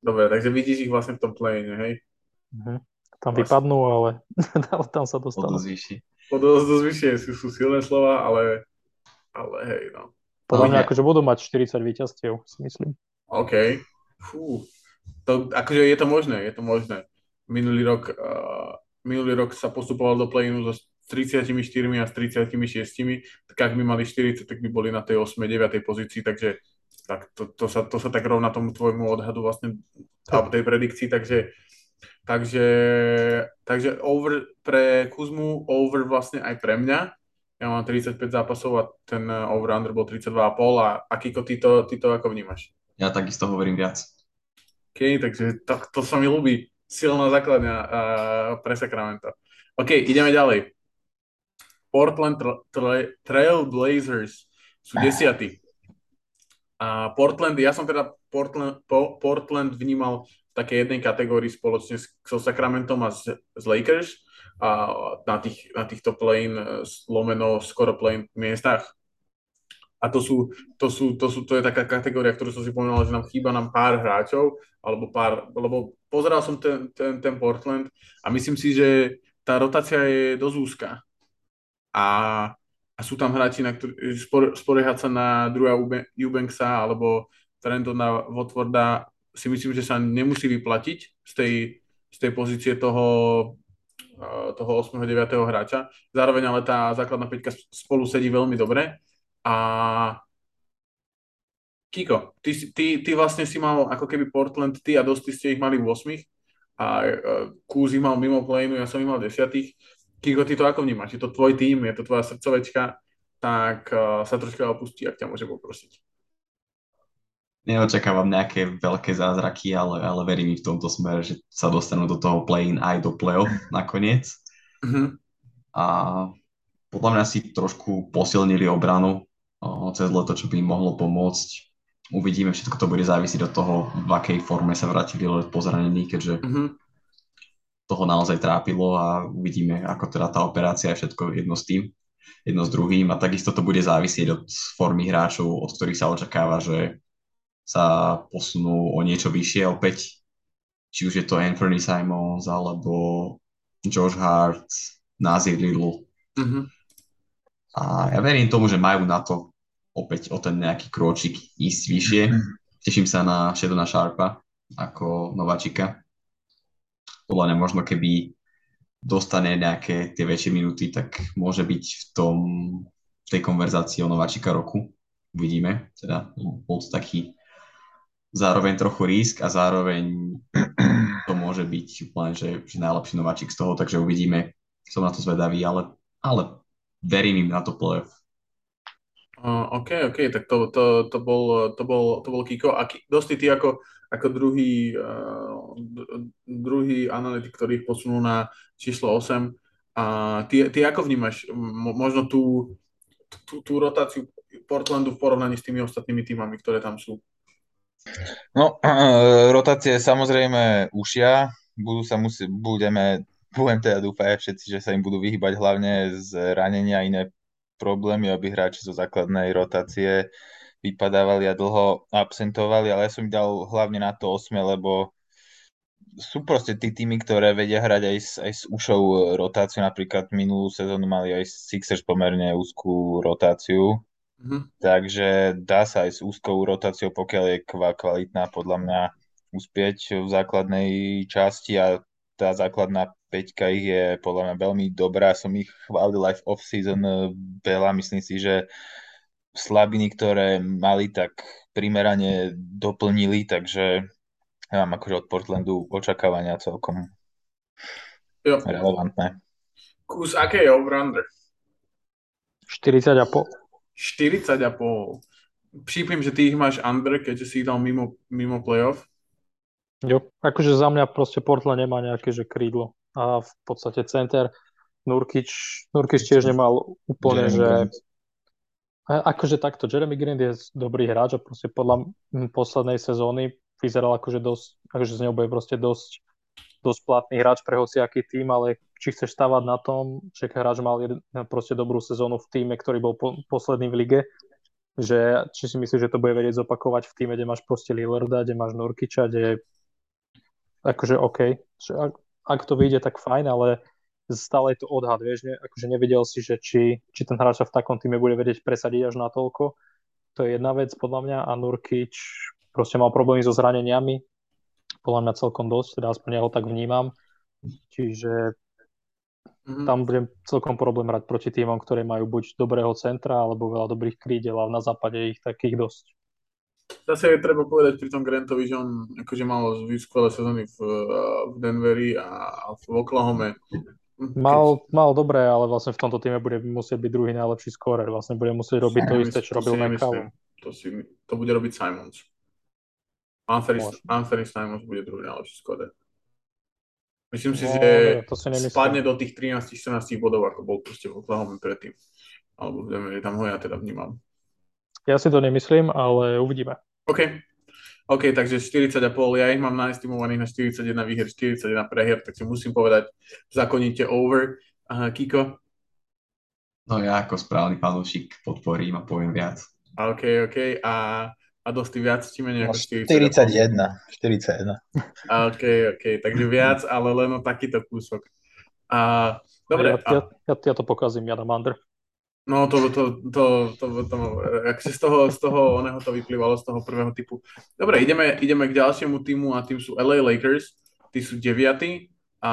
Speaker 1: Dobre, takže vidíš ich vlastne v tom play hej?
Speaker 4: Uh-huh. Tam vlastne. vypadnú, ale tam sa dostanú.
Speaker 1: O dosť, dosť vyššie sú, sú silné slova, ale, ale hej, no.
Speaker 4: Podľa mňa akože budú mať 40 víťazstiev, si myslím.
Speaker 1: OK. Fú. To, akože je to možné, je to možné. Minulý rok, uh, minulý rok sa postupoval do play-inu so 34 a s 36, tak ak by mali 40, tak by boli na tej 8. 9. pozícii, takže tak to, to, sa, to sa tak rovná tomu tvojmu odhadu vlastne alebo tej predikcii, takže Takže, takže over pre Kuzmu, over vlastne aj pre mňa. Ja mám 35 zápasov a ten eh, over-under bol 32,5 a Akiko, ty to, ty to ako vnímaš?
Speaker 2: Ja takisto hovorím viac.
Speaker 1: OK, takže to, to sa mi ľúbi. Silná základňa uh, pre Sacramento. OK, ideme ďalej. Portland tra- Trail Blazers sú desiatí. A Portland, ja som teda Portland, po, Portland vnímal takej jednej kategórii spoločne so Sacramentom a z, z Lakers a na, tých, na týchto play lomeno skoro play miestach. A to sú, to sú, to sú, to je taká kategória, ktorú som si povedal, že nám chýba nám pár hráčov, alebo pár, lebo pozeral som ten, ten, ten Portland a myslím si, že tá rotácia je dosť úzka. A a sú tam hráči, na ktorý, spor, spoliehať sa na druhá Eubanksa alebo Trentona Watforda si myslím, že sa nemusí vyplatiť z tej, z tej pozície toho, toho 8. 9. hráča. Zároveň ale tá základná peťka spolu sedí veľmi dobre a Kiko, ty, ty, ty vlastne si mal ako keby Portland, ty a Dosti ste ich mali v 8 a Kúz ich mal mimo plénu, ja som ich mal 10. Kiko, ty to ako vnímaš? Je to tvoj tým, je to tvoja srdcovečka, tak uh, sa troška opustí, ak ťa môže poprosiť.
Speaker 2: Neočakávam nejaké veľké zázraky, ale, ale verím v tomto smere, že sa dostanú do toho play-in aj do play-off nakoniec. Mm-hmm. A podľa mňa si trošku posilnili obranu cez leto, čo by im mohlo pomôcť uvidíme, všetko to bude závisieť od toho, v akej forme sa vrátili let po zranení, keďže mm-hmm. Toho naozaj trápilo a uvidíme, ako teda tá operácia je všetko jedno s tým, jedno s druhým a takisto to bude závisieť od formy hráčov, od ktorých sa očakáva, že sa posunú o niečo vyššie opäť, či už je to Anthony Simons alebo Josh Hart, Nazir Lidl. Mm-hmm. A ja verím tomu, že majú na to opäť o ten nejaký krôčik ísť vyššie. Teším sa na Shedona Sharpa ako nováčika. Podľa mňa možno keby dostane nejaké tie väčšie minúty, tak môže byť v tom v tej konverzácii o nováčika roku. Uvidíme. Teda bol to taký zároveň trochu risk a zároveň to môže byť úplne, že, že najlepší nováčik z toho, takže uvidíme. Som na to zvedavý, ale, ale verím im na to playoff.
Speaker 1: Uh, OK, OK, tak to, to, to, bol, to, bol, to bol Kiko. A dosti ty ako, ako druhý, uh, druhý analytik, ktorý ich posunul na číslo 8. A ty, ty ako vnímaš možno tú, tú, tú rotáciu Portlandu v porovnaní s tými ostatnými týmami, ktoré tam sú?
Speaker 3: No, uh, rotácie samozrejme ušia. Budú sa musieť, budeme, budem teda dúfať všetci, že sa im budú vyhybať hlavne z ranenia iné problémy, aby hráči zo základnej rotácie vypadávali a dlho absentovali, ale ja som dal hlavne na to 8, lebo sú proste tí týmy, ktoré vedia hrať aj s, aj s ušou rotáciu. Napríklad minulú sezónu mali aj Sixers pomerne úzkú rotáciu. Mm-hmm. Takže dá sa aj s úzkou rotáciou, pokiaľ je kvalitná, podľa mňa uspieť v základnej časti a tá základná peťka ich je podľa mňa veľmi dobrá. Som ich chválil aj v off-season eh, veľa. Myslím si, že slabiny, ktoré mali, tak primerane doplnili, takže ja mám akože od Portlandu očakávania celkom jo. relevantné.
Speaker 1: Kus, aké je over-under?
Speaker 4: 40 a pol.
Speaker 1: 40 a pol. Přípim, že ty ich máš under, keďže si ich dal mimo, mimo playoff.
Speaker 4: Jo, akože za mňa proste Portland nemá nejaké že krídlo a v podstate center Nurkič, Nurkič tiež nemal úplne, Jeremy že Grant. Akože takto, Jeremy Grant je dobrý hráč a proste podľa poslednej sezóny vyzeral akože dosť, akože z neho bude proste dosť, dosť platný hráč pre hociaký tým, ale či chceš stávať na tom, že hráč mal proste dobrú sezónu v týme, ktorý bol po, posledný v lige, že či si myslíš, že to bude vedieť zopakovať v týme, kde máš proste Lillarda, kde máš Nurkiča, kde akože OK, ak, ak to vyjde, tak fajn, ale stále je to odhad, vieš, ne, akože nevedel si, že či, či ten hráč sa v takom týme bude vedieť presadiť až na toľko. To je jedna vec podľa mňa a Nurkič proste mal problémy so zraneniami, podľa mňa celkom dosť, teda aspoň ja ho tak vnímam. Čiže mm-hmm. tam budem celkom problém hrať proti týmom, ktoré majú buď dobrého centra, alebo veľa dobrých krídel a na západe ich takých dosť.
Speaker 1: Zase je treba povedať pri tom Grantovi, že on akože mal skvelé sezóny v, v Denveri a v Oklahome.
Speaker 4: Mal, mal dobré, ale vlastne v tomto týme bude musieť byť druhý najlepší skórer. Vlastne bude musieť robiť to isté, čo robil McCallum.
Speaker 1: To, si, to bude robiť Simons. Anthony, Anthony Simons bude druhý najlepší skórer. Myslím si, no, že to si spadne do tých 13-14 bodov, ako bol proste v Oklahoma predtým. Alebo Denveri, tam ho ja teda vnímam.
Speaker 4: Ja si to nemyslím, ale uvidíme.
Speaker 1: OK. OK, takže 40,5, ja ich mám naestimovaných na 41 výher, 41 prehier, tak si musím povedať zákonite over. Uh, Kiko?
Speaker 2: No ja ako správny fanúšik podporím a poviem viac.
Speaker 1: OK, OK. A, a dosť viac, či menej
Speaker 3: ako 40? 41. 41.
Speaker 1: OK, OK. Takže viac, ale len o takýto kúsok. A, dobre.
Speaker 4: Ja, ja, ja, ja to pokazím, ja dám under.
Speaker 1: No to, to, to, to, to, to akože z toho, z toho oného to vyplývalo, z toho prvého typu. Dobre, ideme, ideme k ďalšiemu týmu a tým sú LA Lakers, tí sú deviatí a,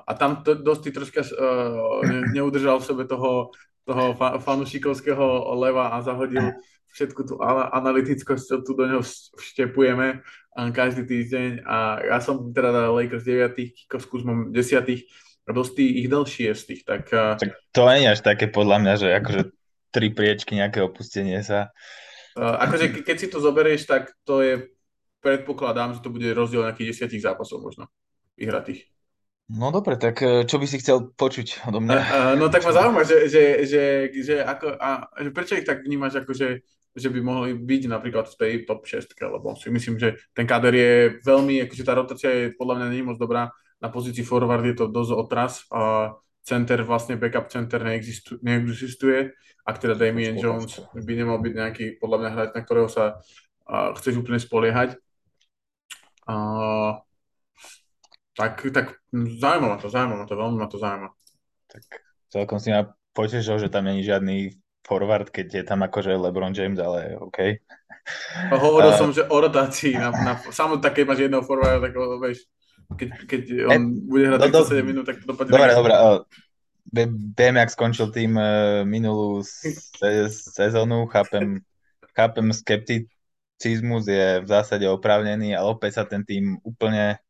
Speaker 1: a tam to, dosť ty troška uh, ne, neudržal v sebe toho, toho fa, fanušikovského leva a zahodil všetku tú analytickosť, čo tu do neho vštepujeme každý týždeň. A ja som teda Lakers 9, Kiko s Kuzmom 10 a dosť ich dal 6. Tak,
Speaker 3: tak to nie je až také podľa mňa, že akože tri priečky, nejaké opustenie sa.
Speaker 1: Akože keď si to zoberieš, tak to je, predpokladám, že to bude rozdiel nejakých desiatich zápasov možno vyhratých.
Speaker 3: No dobre, tak e, čo by si chcel počuť odo mňa? Uh,
Speaker 1: uh, no tak ma zaujíma, že, že, že, že, ako, a, že prečo ich tak vnímaš, ako že, že by mohli byť napríklad v tej top 6, lebo si myslím, že ten káder je veľmi, akože tá rotácia je podľa mňa není moc dobrá, na pozícii forward je to dosť otras a center, vlastne backup center neexistuje, neexistuje ak teda Damien Jones by nemal byť nejaký, podľa mňa hráč, na ktorého sa uh, chceš úplne spoliehať. Uh, tak, tak zaujímavé to, zaujímavé to, veľmi ma to zaujíma.
Speaker 3: Tak celkom si ma potešil, že tam není žiadny forward, keď je tam akože LeBron James, ale OK.
Speaker 1: Hovoril uh, som, že o rotácii. Na, na, samo tak, keď máš jedného forwarda, tak vieš, keď, keď on e, bude hrať do, do, 7 minút, tak to dopadne.
Speaker 3: Dobre, dobre. Uh, viem, jak skončil tým uh, minulú se, sezónu, chápem, chápem skepticizmus je v zásade oprávnený, ale opäť sa ten tým úplne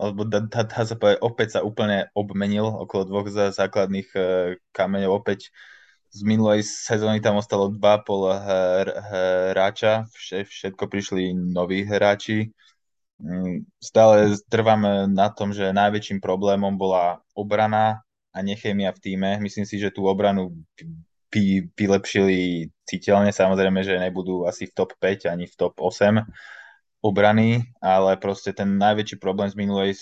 Speaker 3: alebo dá, dá, dá sa povedať, opäť sa úplne obmenil okolo dvoch základných uh, kameňov. Opäť z minulej sezóny tam ostalo 2,5 hráča, všetko prišli noví hráči. Mm, stále trvám na tom, že najväčším problémom bola obrana a nechémia v týme. Myslím si, že tú obranu vylepšili citeľne. Samozrejme, že nebudú asi v top 5 ani v top 8 obrany, ale proste ten najväčší problém z minulej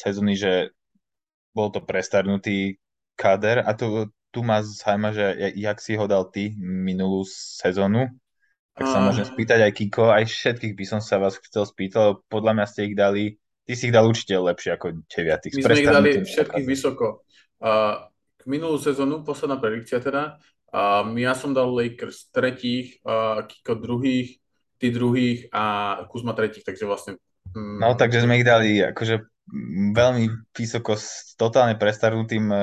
Speaker 3: sezóny, že bol to prestarnutý kader a tu, tu ma zaujíma, že jak si ho dal ty minulú sezónu, tak sa môžem spýtať aj Kiko, aj všetkých by som sa vás chcel spýtať, podľa mňa ste ich dali, ty si ich dal určite lepšie ako deviatých.
Speaker 1: My sme ich dali všetkých vysoko. Uh, k minulú sezónu, posledná predikcia teda, uh, ja som dal Lakers tretích, uh, Kiko druhých, tí druhých a Kuzma tretích, takže vlastne...
Speaker 3: Mm, no, takže sme ich dali akože veľmi vysoko s totálne prestarnutým e,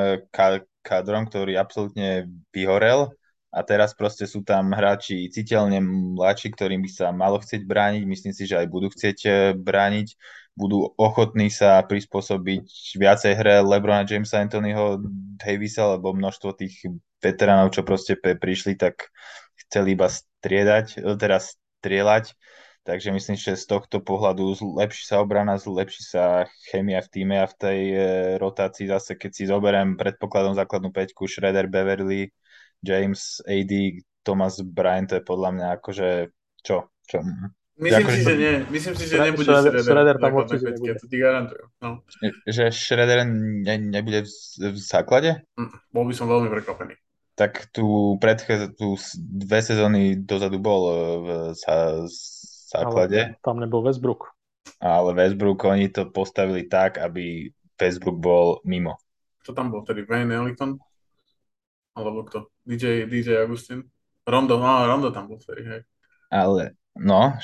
Speaker 3: kádrom, ktorý absolútne vyhorel a teraz proste sú tam hráči citeľne mladší, ktorým by sa malo chcieť brániť, myslím si, že aj budú chcieť e, brániť, budú ochotní sa prispôsobiť viacej hre Lebrona Jamesa Anthonyho Davisa, lebo množstvo tých veteránov, čo proste prišli, tak chceli iba striedať, e, teraz strieľať. Takže myslím, že z tohto pohľadu zlepší sa obrana, zlepší sa chemia v týme a v tej e, rotácii. Zase, keď si zoberiem predpokladom základnú peťku Shredder, Beverly, James, AD, Thomas Bryant, to je podľa mňa akože čo? čo?
Speaker 1: Myslím si, že nie. Myslím si, že nebude Shredder. Shredder tam určite nebude. To ti garantujem. No.
Speaker 3: Že Shredder ne, nebude v, v základe?
Speaker 1: Mm, bol by som veľmi prekvapený
Speaker 3: tak tu predchádzajúcu tu dve sezóny dozadu bol e, v sa, základe.
Speaker 4: Ale tam nebol Westbrook.
Speaker 3: Ale Westbrook, oni to postavili tak, aby Westbrook bol mimo.
Speaker 1: Kto tam bol tedy? Wayne Ellington? Alebo kto? DJ, DJ Agustin? Rondo, no Rondo tam bol vtedy, hej.
Speaker 3: Ale No,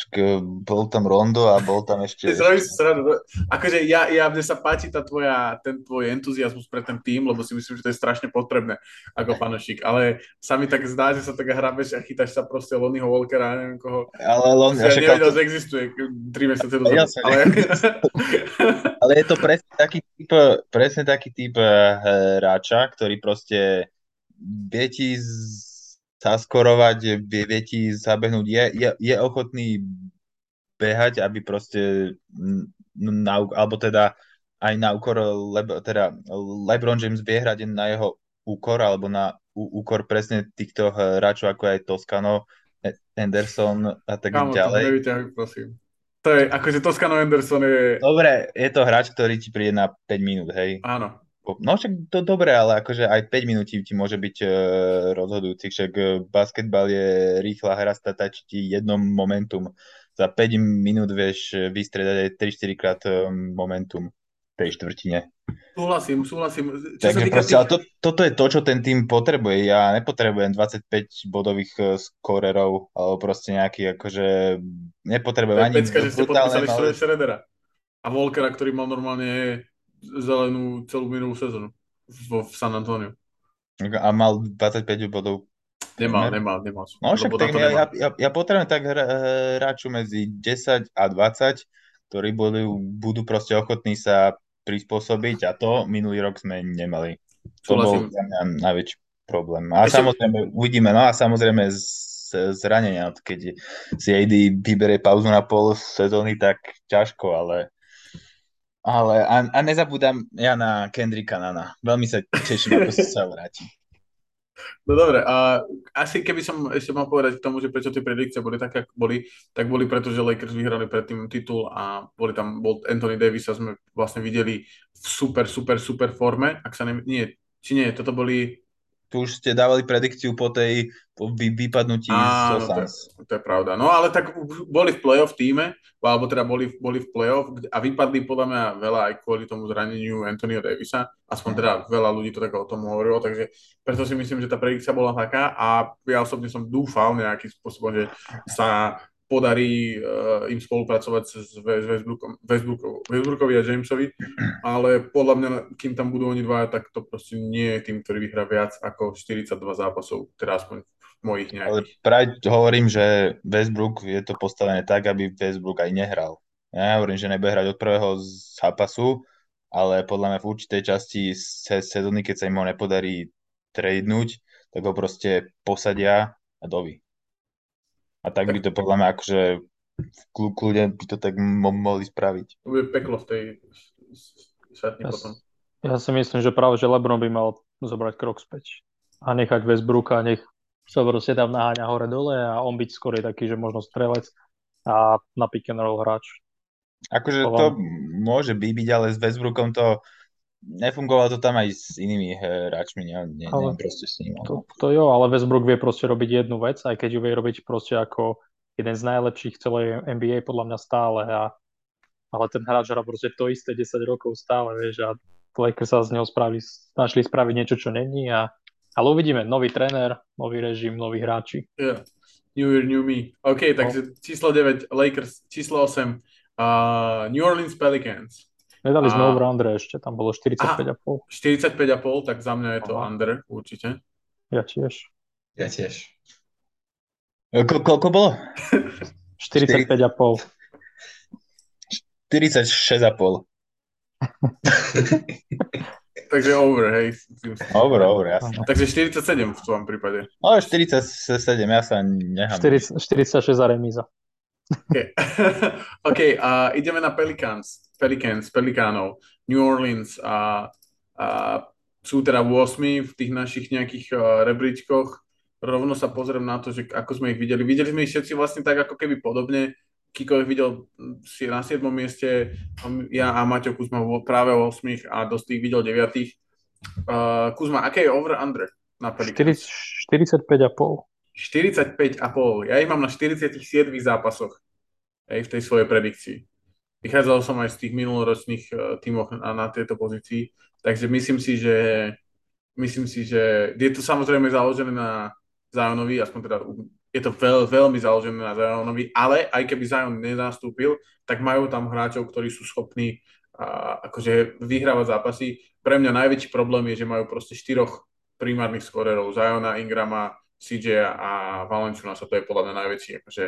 Speaker 3: bol tam Rondo a bol tam ešte...
Speaker 1: Akože ja, ja, mne sa páči tá tvoja, ten tvoj entuziasmus pre ten tým, lebo si myslím, že to je strašne potrebné ako panošik, ale sa mi tak zdá, že sa tak hrabeš a chytáš sa proste Lonnieho Walkera, neviem koho.
Speaker 3: Ale Lon...
Speaker 1: Ja nevedel, to... že existuje 3 mesiace dozadu. Ja ale...
Speaker 3: ale je to presne taký typ, presne taký typ eh, hráča, ktorý proste vie ti zaskorovať, vie, vie ti zabehnúť, je, je, je ochotný behať, aby proste na, alebo teda aj na úkor, lebo, teda LeBron James vie hrať na jeho úkor, alebo na úkor presne týchto hráčov, ako aj Toscano, Anderson a tak Kámo, ďalej.
Speaker 1: To nevyťahuj, prosím. To je, akože Toscano Anderson je...
Speaker 3: Dobre, je to hráč, ktorý ti príde na 5 minút, hej?
Speaker 1: Áno.
Speaker 3: No však to dobre, ale akože aj 5 minút ti, môže byť uh, rozhodujúci, však uh, basketbal je rýchla hra, stačí ti jedno momentum. Za 5 minút vieš vystredať aj 3-4 krát uh, momentum. tej štvrtine.
Speaker 1: Súhlasím, súhlasím. Čo
Speaker 3: Takže proste, ale to, toto je to, čo ten tým potrebuje. Ja nepotrebujem 25 bodových eh, skorerov, alebo proste nejaký, akože nepotrebujem ani
Speaker 1: pecka, že ste podpísali
Speaker 3: malé-
Speaker 1: a Volkera, ktorý mal normálne zelenú celú minulú sezónu vo, v San Antonio.
Speaker 3: a mal 25 bodov.
Speaker 1: Nemal, nemal, nemal.
Speaker 3: No však tak ja, ja, ja, potrebujem tak hráču medzi 10 a 20, ktorí budú, budú proste ochotní sa prispôsobiť a to minulý rok sme nemali. To bol za mňa najväčší problém. A
Speaker 1: Ešte-
Speaker 3: samozrejme, uvidíme, no a samozrejme z, zranenia, keď si AD vyberie pauzu na pol sezóny, tak ťažko, ale ale a, a nezabúdam ja na Kendricka Nana. Veľmi sa teším, ako sa vráti.
Speaker 1: No dobre, a asi keby som ešte mal povedať k tomu, že prečo tie predikcie boli také, ako boli, tak boli preto, že Lakers vyhrali predtým titul a boli tam, bol Anthony Davis a sme vlastne videli v super, super, super forme, ak sa ne, nie, či nie, toto boli,
Speaker 3: Tu už ste dávali predikciu po tej po vy, vypadnutí
Speaker 1: Áno,
Speaker 3: zo
Speaker 1: to
Speaker 3: Suns.
Speaker 1: to je pravda, no ale tak boli v playoff týme, alebo teda boli, boli v playoff a vypadli podľa mňa veľa aj kvôli tomu zraneniu Anthonyho Davisa, aspoň teda veľa ľudí to tak o tom hovorilo, takže preto si myslím, že tá predikcia bola taká a ja osobne som dúfal nejakým spôsobom, že sa podarí uh, im spolupracovať s, Westbrookom, Westbrookom, Westbrookovi a Jamesovi, ale podľa mňa, kým tam budú oni dvaja, tak to proste nie je tým, ktorý vyhrá viac ako 42 zápasov, teda aspoň v mojich
Speaker 3: Ale
Speaker 1: nejakých.
Speaker 3: práve hovorím, že Westbrook je to postavené tak, aby Westbrook aj nehral. Ja hovorím, že nebude hrať od prvého zápasu, ale podľa mňa v určitej časti se- sezóny, keď sa im ho nepodarí tradenúť, tak ho proste posadia a dovi. A tak by to podľa mňa akože v kľu- kľude by to tak mo- mohli spraviť.
Speaker 1: To bude peklo v tej šatni
Speaker 4: Ja,
Speaker 1: potom.
Speaker 4: ja si myslím, že práve, že LeBron by mal zobrať krok späť a nechať Westbrooka, nech sa proste tam naháňa hore dole a on byť skôr taký, že možno strelec a na pick and roll hráč.
Speaker 3: Akože
Speaker 4: To
Speaker 3: môže by byť, ale s Westbrookom to nefungovalo to tam aj s inými hráčmi, ne, ne,
Speaker 4: Ale-
Speaker 3: neviem proste s ním.
Speaker 4: To, to jo, ale Westbrook vie proste robiť jednu vec, aj keď ju vie robiť proste ako jeden z najlepších celej NBA podľa mňa stále. A, ale ten hráč hrá proste to isté 10 rokov stále, vieš, a Lakers sa z neho spravili, našli spraviť niečo, čo není. A, ale uvidíme, nový tréner, nový režim, noví hráči.
Speaker 1: Yeah. New Year, New Me. OK, takže číslo 9 Lakers, číslo 8 uh, New Orleans Pelicans.
Speaker 4: Nedali sme
Speaker 1: A-
Speaker 4: over under ešte, tam bolo 45,5.
Speaker 1: 45,5, tak za mňa je to
Speaker 4: Aha.
Speaker 1: under určite.
Speaker 4: Ja tiež.
Speaker 2: Ja tiež.
Speaker 3: Ko, koľko bolo?
Speaker 4: 45,5.
Speaker 3: 46,5.
Speaker 1: Takže over, hej.
Speaker 3: Dobre, dobre, jasne.
Speaker 1: Takže 47 v tvojom prípade.
Speaker 3: No, 47, ja sa nechám.
Speaker 4: 40, 46 za remíza.
Speaker 1: OK, OK, a ideme na Pelicans. Pelicans, Pelikánov. New Orleans a, a sú teda 8 v tých našich nejakých uh, rebríčkoch. Rovno sa pozriem na to, že ako sme ich videli. Videli sme ich všetci vlastne tak ako keby podobne. Kiko ich videl mm, si na 7. mieste, ja a Maťo Kuzma práve o 8 a dosť ich videl 9. Uh, Kuzma, aké je over-under na Pelicans?
Speaker 4: 40, 45,5.
Speaker 1: 45,5. Ja ich mám na 47 zápasoch aj v tej svojej predikcii. Vychádzal som aj z tých minuloročných uh, tímoch na, na tejto pozícii, takže myslím si, že myslím si, že je to samozrejme založené na Zionovi, aspoň teda je to veľ, veľmi založené na Zionovi, ale aj keby Zion nenastúpil, tak majú tam hráčov, ktorí sú schopní uh, akože vyhrávať zápasy. Pre mňa najväčší problém je, že majú proste štyroch primárnych skorerov, Ziona, Ingrama, CJ a Valenciuna sa to je podľa mňa najväčší akože,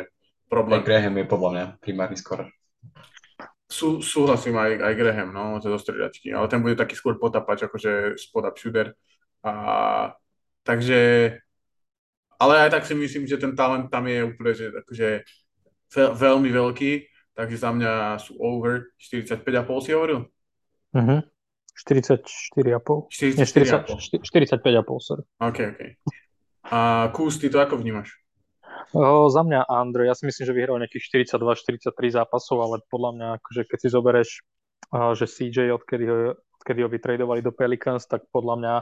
Speaker 1: problém.
Speaker 2: Graham je podľa mňa primárny skorer.
Speaker 1: Sú, súhlasím aj, aj Graham, no, zo striedačky, ale ten bude taký skôr potapač, akože spod up shooter. A, takže, ale aj tak si myslím, že ten talent tam je úplne, že akože veľ, veľmi veľký, takže za mňa sú over 45,5 si hovoril?
Speaker 4: Mhm. 44,5. Nie,
Speaker 1: 44,5.
Speaker 4: 40, 45,5, sorry.
Speaker 1: OK, OK. A Kus, ty to ako vnímaš?
Speaker 4: O, za mňa Andro, ja si myslím, že vyhral nejakých 42-43 zápasov, ale podľa mňa, akože keď si zoberieš, že CJ, odkedy ho, odkedy ho vytradovali do Pelicans, tak podľa mňa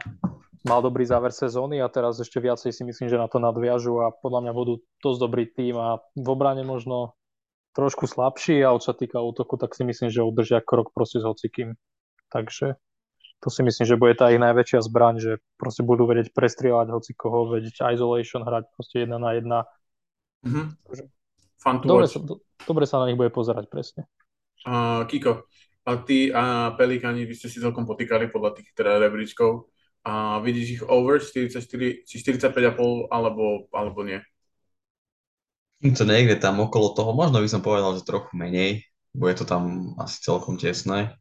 Speaker 4: mal dobrý záver sezóny a teraz ešte viacej si myslím, že na to nadviažu a podľa mňa budú dosť dobrý tým a v obrane možno trošku slabší a čo sa týka útoku, tak si myslím, že udržia krok proste s hocikým. takže to si myslím, že bude tá ich najväčšia zbraň, že proste budú vedieť prestrieľať hoci koho, vedieť isolation hrať proste jedna na jedna.
Speaker 1: Mhm. To
Speaker 4: dobre, sa, do, dobre sa na nich bude pozerať presne.
Speaker 1: Uh, Kiko, a ty a Pelikani, vy ste si celkom potýkali podľa tých teda rebríčkov. A vidíš ich over 44, či 45,5 alebo, alebo nie?
Speaker 2: To niekde tam okolo toho, možno by som povedal, že trochu menej, bude to tam asi celkom tesné.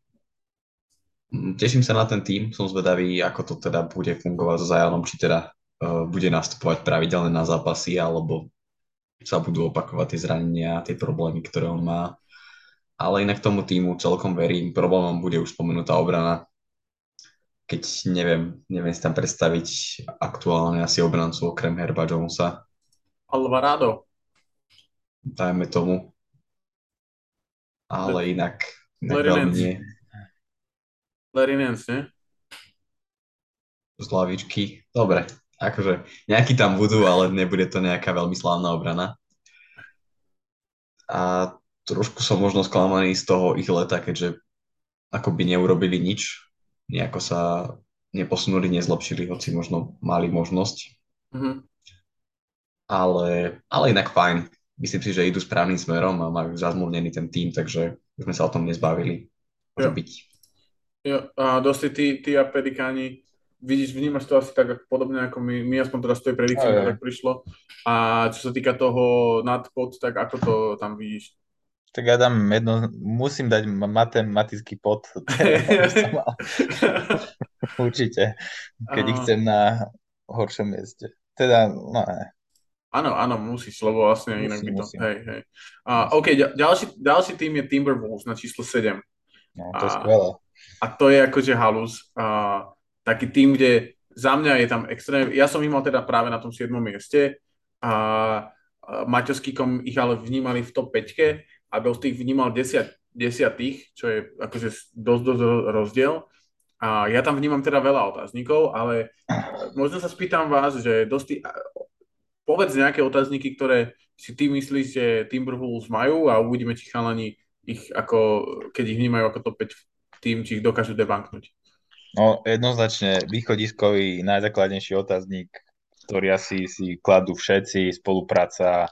Speaker 2: Mm, Teším sa na ten tým, som zvedavý, ako to teda bude fungovať so Zajanom, či teda uh, bude nastupovať pravidelne na zápasy, alebo sa budú opakovať tie zranenia a tie problémy, ktoré on má. Ale inak tomu týmu celkom verím. Problémom bude už spomenutá obrana. Keď neviem, neviem si tam predstaviť aktuálne asi obrancu okrem Herba Jonesa,
Speaker 1: Alvarado.
Speaker 2: dajme tomu. Ale inak, inak veľmi nie.
Speaker 1: Larry Nance, nie?
Speaker 2: Z lavičky. Dobre, akože nejakí tam budú, ale nebude to nejaká veľmi slávna obrana. A trošku som možno sklamaný z toho ich leta, keďže akoby neurobili nič. Nejako sa neposunuli, nezlepšili, hoci možno mali možnosť.
Speaker 1: Mhm.
Speaker 2: Ale, ale inak fajn. Myslím si, že idú správnym smerom a majú zazmluvnený ten tým, takže sme sa o tom nezbavili. Môže
Speaker 1: Jo.
Speaker 2: byť.
Speaker 1: Jo, a dosti ty, ty a Pelikáni, vidíš, vnímaš to asi tak podobne ako my, my aspoň teraz z tej predikcie
Speaker 3: Jo, jo.
Speaker 1: to tak prišlo. A čo sa týka toho nadpod, tak ako to tam vidíš?
Speaker 3: Tak ja dám jedno, musím dať ma- matematický pod. Určite, keď
Speaker 1: Á.
Speaker 3: chcem na horšom mieste. Teda, no ne.
Speaker 1: Áno, áno, musíš, lebo vlastne
Speaker 3: Musím,
Speaker 1: inak by to...
Speaker 3: musím.
Speaker 1: Hej, hej. A, OK, ďal- ďalší, ďalší tým je Timberwolves na číslo 7.
Speaker 3: No, to je
Speaker 1: A-
Speaker 3: skvelé.
Speaker 1: A to je akože halus. A, taký tým, kde za mňa je tam extrémne... Ja som ich mal teda práve na tom 7. mieste. A, Maťo ich ale vnímali v top 5 a Dost ich vnímal 10, desiatých, čo je akože dosť, dosť rozdiel. A ja tam vnímam teda veľa otáznikov, ale možno sa spýtam vás, že dosti, povedz nejaké otázniky, ktoré si ty myslíš, že Timberwolves majú a uvidíme, či chalani ich ako, keď ich vnímajú ako top 5 tým, či ich dokážu debanknúť.
Speaker 3: No, jednoznačne východiskový najzákladnejší otáznik, ktorý asi si kladú všetci, spolupráca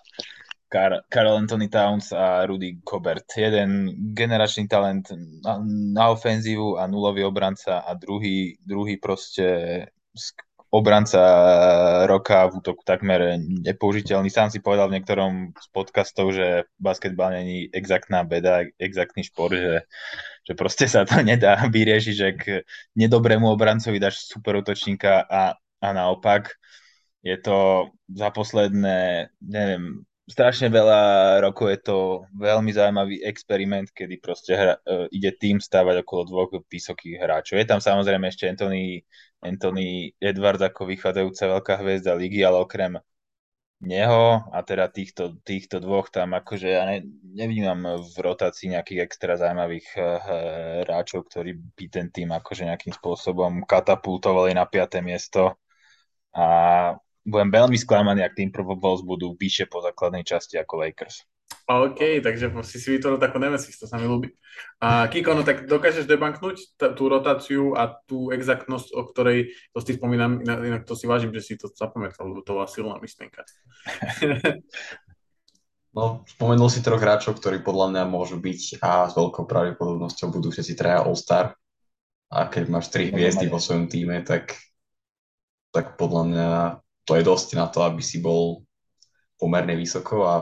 Speaker 3: Car- Carl Anthony Towns a Rudy Gobert. Jeden generačný talent na, na ofenzívu a nulový obranca a druhý, druhý proste obranca roka v útoku takmer nepoužiteľný. Sám si povedal v niektorom z podcastov, že basketbal není exaktná beda, exaktný šport, že, že proste sa to nedá vyriešiť, že k nedobrému obrancovi dáš super útočníka a, a naopak. Je to za posledné, neviem, strašne veľa rokov je to veľmi zaujímavý experiment, kedy proste hra, uh, ide tým stávať okolo dvoch vysokých hráčov. Je tam samozrejme ešte Anthony, Anthony Edwards ako vychádzajúca veľká hviezda ligy, ale okrem neho a teda týchto, týchto dvoch tam akože ja ne, nevnímam v rotácii nejakých extra zaujímavých uh, hráčov, ktorí by ten tým akože nejakým spôsobom katapultovali na 5. miesto a budem veľmi sklamaný, ak tým Wolves budú vyššie po základnej časti ako Lakers.
Speaker 1: OK, takže si si vytvoril takú nemesis, to sa mi ľúbi. A Kiko, no tak dokážeš debanknúť t- tú rotáciu a tú exaktnosť, o ktorej to si spomínam, inak, inak to si vážim, že si to zapamätal, lebo to bola silná myšlienka.
Speaker 2: No, spomenul si troch hráčov, ktorí podľa mňa môžu byť a s veľkou pravdepodobnosťou budú všetci traja All-Star. A keď máš tri hviezdy vo svojom týme, tak, tak podľa mňa to je dosť na to, aby si bol pomerne vysoko a,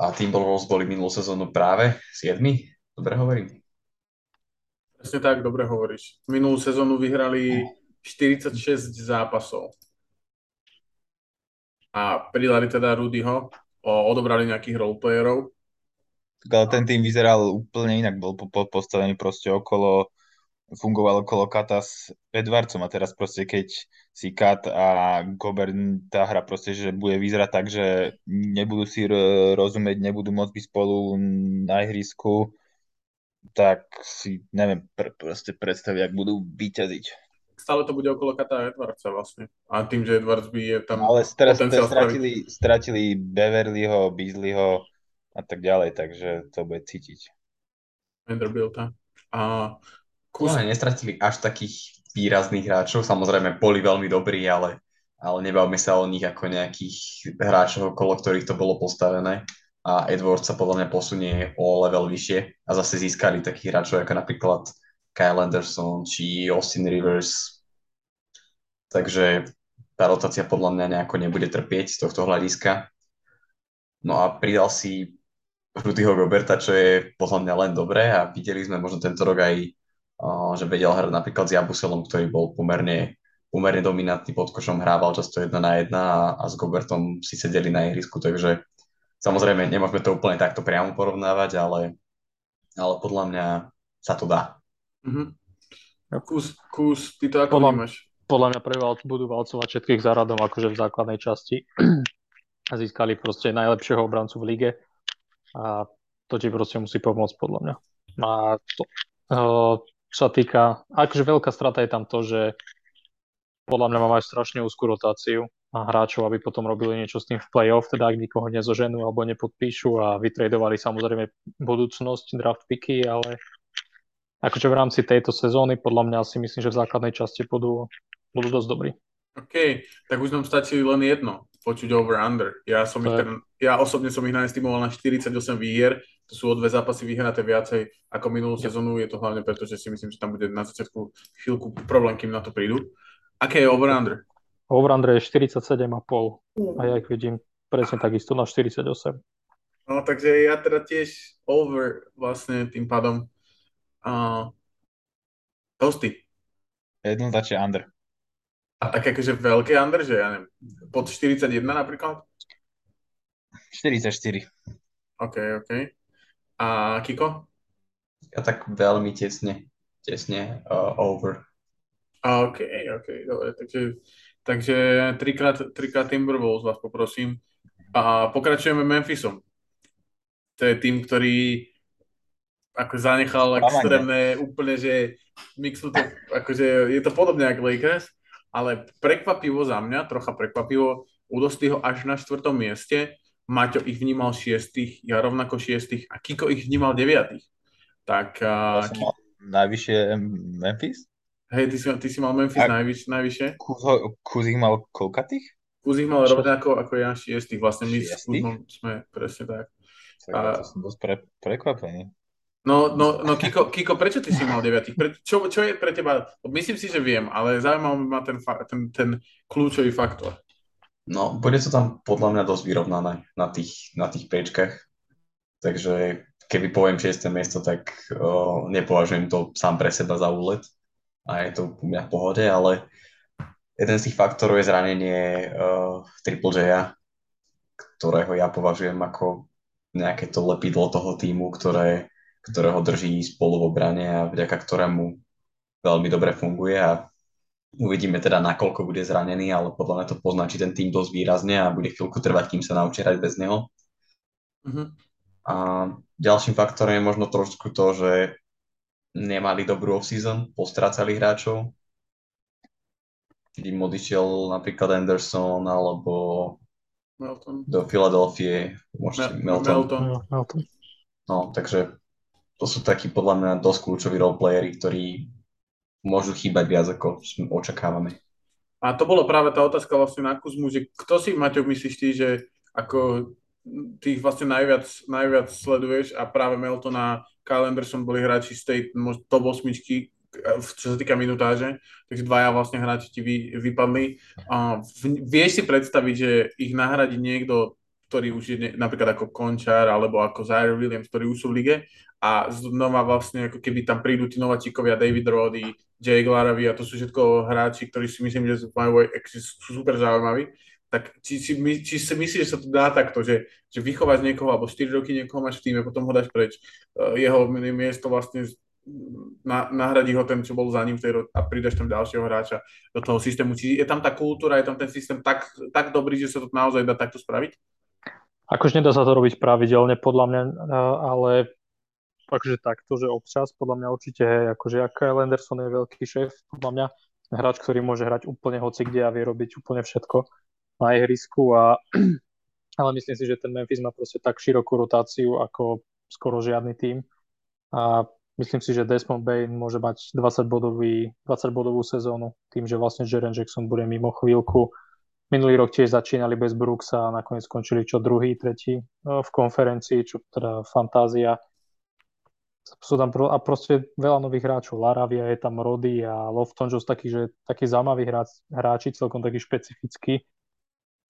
Speaker 2: a Timberwolves boli minulú sezónu práve 7. Dobre hovorím?
Speaker 1: Presne tak, dobre hovoríš. Minulú sezónu vyhrali 46 zápasov. A pridali teda Rudyho, o, odobrali nejakých roleplayerov.
Speaker 3: Tak ale ten tým vyzeral úplne inak, bol po, po, postavený proste okolo, fungoval okolo Kata s Edwardsom a teraz proste keď si Kat a Gobert tá hra proste, že bude vyzerať tak, že nebudú si rozumieť, nebudú môcť byť spolu na ihrisku, tak si neviem pr- proste predstaviť, ak budú vyťaziť.
Speaker 1: Stále to bude okolo Kata a Edwardsa vlastne. A tým, že Edwards by je tam
Speaker 3: Ale teraz stratili, stratili Beverlyho, Beasleyho a tak ďalej, takže to bude cítiť.
Speaker 1: Vanderbilta. A
Speaker 2: Kus... nestratili až takých výrazných hráčov, samozrejme boli veľmi dobrí, ale, ale nebavme sa o nich ako nejakých hráčov, okolo ktorých to bolo postavené a Edward sa podľa mňa posunie o level vyššie a zase získali takých hráčov ako napríklad Kyle Anderson či Austin Rivers. Takže tá rotácia podľa mňa nejako nebude trpieť z tohto hľadiska. No a pridal si Rudyho Goberta, čo je podľa mňa len dobré a videli sme možno tento rok aj, že vedel hrať napríklad s Jabuselom, ktorý bol pomerne, pomerne dominantný pod košom, hrával často jedna na jedna a, a s Gobertom si sedeli na ihrisku, takže samozrejme nemôžeme to úplne takto priamo porovnávať, ale, ale podľa mňa sa to dá.
Speaker 1: Mm-hmm. Kus, kus, ty to ako
Speaker 4: podľa,
Speaker 1: vnímaš?
Speaker 4: Podľa mňa pre budú valcovať všetkých záradom akože v základnej časti a získali proste najlepšieho obrancu v lige a to ti proste musí pomôcť podľa mňa. A to, čo sa týka, akože veľká strata je tam to, že podľa mňa mám aj strašne úzkú rotáciu a hráčov, aby potom robili niečo s tým v play-off, teda ak nikoho nezoženú alebo nepodpíšu a vytredovali samozrejme budúcnosť draft picky, ale akože v rámci tejto sezóny podľa mňa si myslím, že v základnej časti budú, budú dosť dobrí.
Speaker 1: OK, tak už nám stačí len jedno počuť over-under. Ja, som ich ten, ja osobne som ich naestimoval na 48 výhier, sú o dve zápasy vyhraté viacej ako minulú yep. sezónu, je to hlavne preto, že si myslím, že tam bude na začiatku chvíľku problém, kým na to prídu. Aké je over-under?
Speaker 4: Over-under je 47,5 a ja ich vidím presne takisto na 48.
Speaker 1: No takže ja teda tiež over vlastne tým pádom uh, Tosty.
Speaker 3: Jednoznačne under.
Speaker 1: A tak akože veľké under, že ja neviem, pod 41 napríklad?
Speaker 3: 44.
Speaker 1: OK, OK. A Kiko?
Speaker 2: Ja tak veľmi tesne, tesne uh, over.
Speaker 1: OK, OK, dobre, takže, takže trikrát, trikrát Timberwolves vás poprosím. A pokračujeme Memphisom. To je tým, ktorý ako zanechal extrémne úplne, že mixu to, akože je to podobne ako Lakers, ale prekvapivo za mňa, trocha prekvapivo, Udostyho až na štvrtom mieste, Maťo ich vnímal šiestých, ja rovnako šiestých a Kiko ich vnímal deviatých. Tak...
Speaker 3: Ja som mal najvyššie Memphis?
Speaker 1: Hej, ty si, ty si mal Memphis a najvyš, najvyššie?
Speaker 3: Kuz ich mal koľkatých?
Speaker 1: Kuz ich mal rovnako ako ja šiestých, vlastne my s Kuzmom sme presne tak.
Speaker 3: tak a... To som dosť pre, prekvapený.
Speaker 1: No, no, no Kiko, Kiko, prečo ty si mal deviatých? Pre, čo, čo je pre teba? Myslím si, že viem, ale zaujímavý ma ten, ten, ten kľúčový faktor.
Speaker 2: No, bude to tam podľa mňa dosť vyrovnané na tých, na tých pečkách. Takže keby poviem 6. miesto, tak uh, nepovažujem to sám pre seba za úlet. A je to u mňa v pohode, ale jeden z tých faktorov je zranenie uh, Triple J, ktorého ja považujem ako nejaké to lepidlo toho týmu, ktoré ktorého drží spolu v obrane a vďaka ktorému veľmi dobre funguje a uvidíme teda, nakoľko bude zranený, ale podľa mňa to poznačí ten tým dosť výrazne a bude chvíľku trvať, kým sa naučí hrať bez neho. Uh-huh. A ďalším faktorom je možno trošku to, že nemali dobrú off-season, postrácali hráčov. Keď im odišiel napríklad Anderson alebo
Speaker 1: Melton.
Speaker 2: do Filadelfie, možno Mel- Melton. Melton.
Speaker 4: Melton.
Speaker 2: No, takže to sú takí podľa mňa dosť kľúčoví roleplayery, ktorí môžu chýbať viac, ako očakávame.
Speaker 1: A to bolo práve tá otázka vlastne na Kuzmu, že kto si, Maťo, myslíš ty, že ako tých vlastne najviac, najviac sleduješ a práve Melton a Kyle Anderson boli hráči z tej top 8 čo sa týka minutáže, takže dvaja vlastne hráči ti vy, vypadli. A v, vieš si predstaviť, že ich nahradí niekto, ktorý už je ne, napríklad ako Končar alebo ako Zaire Williams, ktorí už sú v lige a znova vlastne ako keby tam prídu tí nováčikovia David Roddy, Jay Glaravy a to sú všetko hráči, ktorí si myslím, že majú, sú super zaujímaví, tak či, či, či si myslíš, že sa to dá takto, že, že vychováš niekoho alebo 4 roky niekoho máš v týme, potom ho dáš preč, uh, jeho miesto vlastne na, nahradí ho ten, čo bol za ním tej, a pridaš tam ďalšieho hráča do toho systému. Či je tam tá kultúra, je tam ten systém tak, tak dobrý, že sa to naozaj dá takto spraviť?
Speaker 4: Akože nedá sa to robiť pravidelne, podľa mňa, ale akože takto, že občas, podľa mňa určite, hej, akože Kyle Anderson je veľký šéf, podľa mňa hráč, ktorý môže hrať úplne hoci kde a vie robiť úplne všetko na ihrisku a ale myslím si, že ten Memphis má proste tak širokú rotáciu ako skoro žiadny tým a myslím si, že Desmond Bain môže mať 20 bodový, 20 bodovú sezónu, tým, že vlastne Jaren Jackson bude mimo chvíľku. Minulý rok tiež začínali bez Brooksa a nakoniec skončili čo druhý, tretí no, v konferencii, čo teda fantázia. Sú tam pro, a proste veľa nových hráčov. Laravia je tam Rody a Lofton, sú takí, že, takí zaujímaví hráč, hráči, celkom takí špecifickí.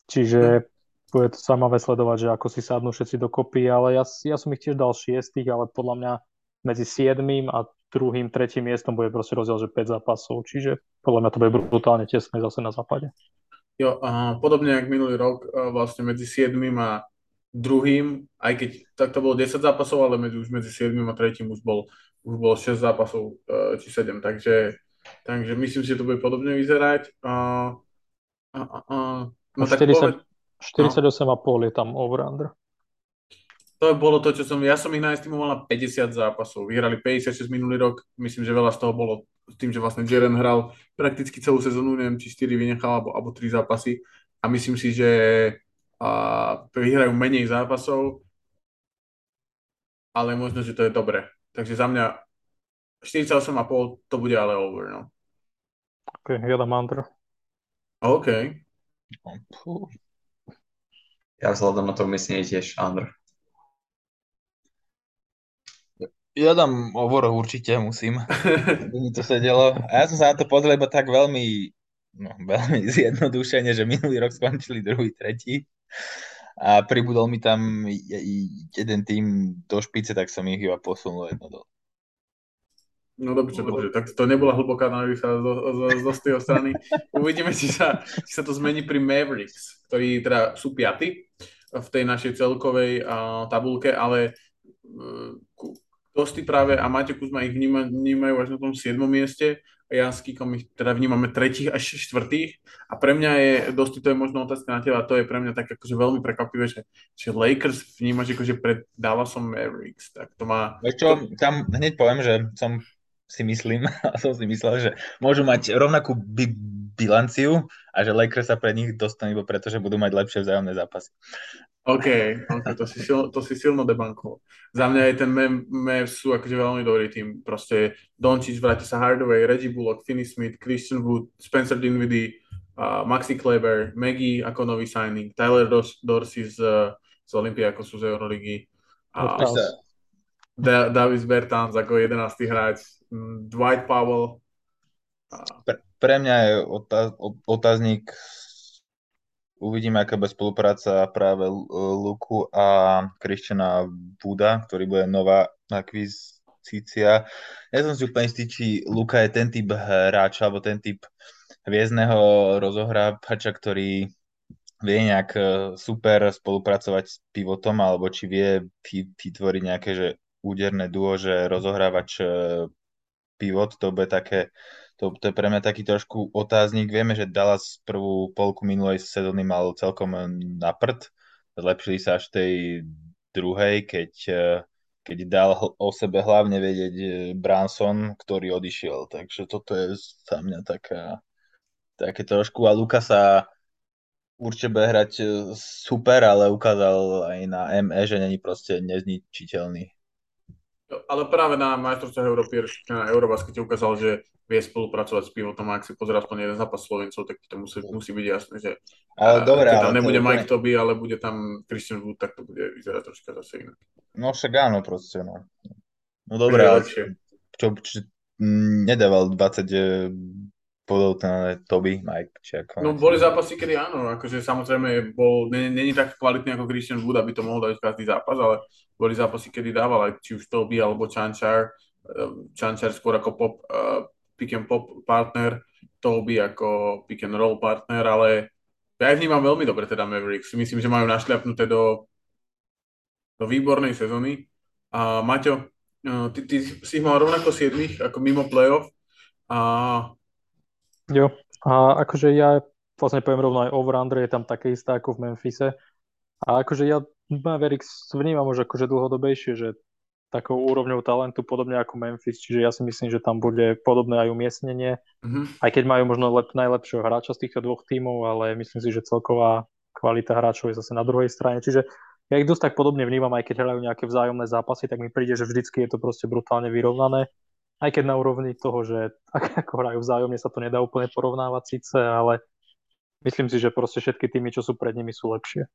Speaker 4: Čiže bude to zaujímavé sledovať, že ako si sadnú všetci dokopy, ale ja, ja som ich tiež dal šiestých, ale podľa mňa medzi siedmým a druhým, tretím miestom bude proste rozdiel, že 5 zápasov, čiže podľa mňa to bude brutálne tesné zase na západe.
Speaker 1: Jo, a podobne ako minulý rok, vlastne medzi 7. a druhým, aj keď tak to bolo 10 zápasov, ale medzi, už medzi 7. a 3. už bol, už bolo 6 zápasov, či 7, takže, takže myslím si, že to bude podobne vyzerať. A, a, a,
Speaker 4: no, 40, 48,5 no. je tam over-under.
Speaker 1: To bolo to, čo som, ja som ich naestimoval na 50 zápasov. Vyhrali 56 minulý rok, myslím, že veľa z toho bolo tým, že vlastne Jaren hral prakticky celú sezónu, neviem, či 4 vynechal, alebo, alebo 3 zápasy. A myslím si, že a, vyhrajú menej zápasov, ale možno, že to je dobre. Takže za mňa 48,5 to bude ale over, no.
Speaker 4: OK, ja dám under.
Speaker 1: OK.
Speaker 2: Ja vzhľadom na to myslím tiež under.
Speaker 3: Ja dám ovor určite, musím. mi to sedelo. A ja som sa na to pozrel iba tak veľmi, no, veľmi zjednodušene, že minulý rok skončili druhý, tretí. A pribudol mi tam jeden tým do špice, tak som ich iba posunul jedno do.
Speaker 1: No dobře, dobře, tak to nebola hlboká analýza z tej strany. Uvidíme, či sa, či sa to zmení pri Mavericks, ktorí teda sú piaty v tej našej celkovej uh, tabulke, ale uh, Dosty práve a Maťo Kuzma ich vníma, vnímajú až na tom 7. mieste ja s Kikom ich teda vnímame tretích až štvrtých a pre mňa je, Dosty to je možno otázka na teba, to je pre mňa tak akože veľmi prekvapivé, že, že Lakers vnímaš akože pred Dallasom Mavericks, tak to má...
Speaker 3: Vieš čo, tam hneď poviem, že som si myslím, a som si myslel, že môžu mať rovnakú bi- bilanciu a že Lakers sa pre nich dostanú iba preto, že budú mať lepšie vzájomné zápasy.
Speaker 1: OK, okay to, si sil, to si silno debankol. Za mňa aj ten Mavs sú akože veľmi dobrý tým. Proste Doncic, vráti sa Hardaway, Reggie Bullock, Finney Smith, Christian Wood, Spencer Dinwiddie, uh, Maxi Kleber, Maggie ako nový signing, Tyler Dorsey z, z Olympiakosu z Euroligy. Uh, da- Davis Bertans ako 11. hráč, Dwight Powell.
Speaker 3: Pre, pre mňa je otáz, otáznik Uvidíme, aká bude spolupráca práve Luku a Christiana Buda, ktorý bude nová akvizícia. Ja som si úplne istý, či Luka je ten typ hráča, alebo ten typ hviezdneho rozohrávača, ktorý vie nejak e, super spolupracovať s pivotom, alebo či vie vytvoriť nejaké že úderné duo, že rozohrávač e, pivot, to bude také to, to je pre mňa taký trošku otáznik. Vieme, že Dallas prvú polku minulej sezóny mal celkom na prd. Zlepšili sa až tej druhej, keď, keď dal o sebe hlavne vedieť eh, Branson, ktorý odišiel. Takže toto je za mňa taká, také trošku. A Luka sa určite bude hrať eh, super, ale ukázal aj na ME, že není proste nezničiteľný.
Speaker 1: Ale práve na majstrovstvách Európy, na Eurobaskete ukázal, že vie spolupracovať s pivotom a ak si pozrie aspoň jeden zápas Slovencov, tak to musí, musí byť jasné, že
Speaker 3: ale dobre,
Speaker 1: keď tam nebude Mike Toby, ale bude tam Christian Wood, tak to bude vyzerať troška zase inak.
Speaker 3: No však áno proste, no. No dobre, ale čo, čo, nedával 20 bodov ten Toby, Mike, či ako...
Speaker 1: No boli zápasy, kedy áno, akože samozrejme bol, není tak kvalitný ako Christian Wood, aby to mohol dať každý zápas, ale boli zápasy, kedy dával aj či už Toby alebo Chanchar, Chanchar skôr ako pop, uh, pick and pop partner, Toby ako pick and roll partner, ale ja ich vnímam veľmi dobre teda Mavericks. Myslím, že majú našľapnuté do, do výbornej sezóny. A Maťo, e, ty, ty si ich mal rovnako 7 ako mimo playoff. A...
Speaker 4: Jo, a akože ja vlastne poviem rovno aj over under je tam také isté ako v Memphise. A akože ja Mavericks vnímam už akože dlhodobejšie, že takou úrovňou talentu, podobne ako Memphis, čiže ja si myslím, že tam bude podobné aj umiestnenie, mm-hmm. aj keď majú možno lep, najlepšieho hráča z týchto dvoch tímov, ale myslím si, že celková kvalita hráčov je zase na druhej strane, čiže ja ich dosť tak podobne vnímam, aj keď hrajú nejaké vzájomné zápasy, tak mi príde, že vždycky je to proste brutálne vyrovnané. Aj keď na úrovni toho, že ako hrajú vzájomne, sa to nedá úplne porovnávať síce, ale myslím si, že proste všetky týmy, čo sú pred nimi, sú lepšie.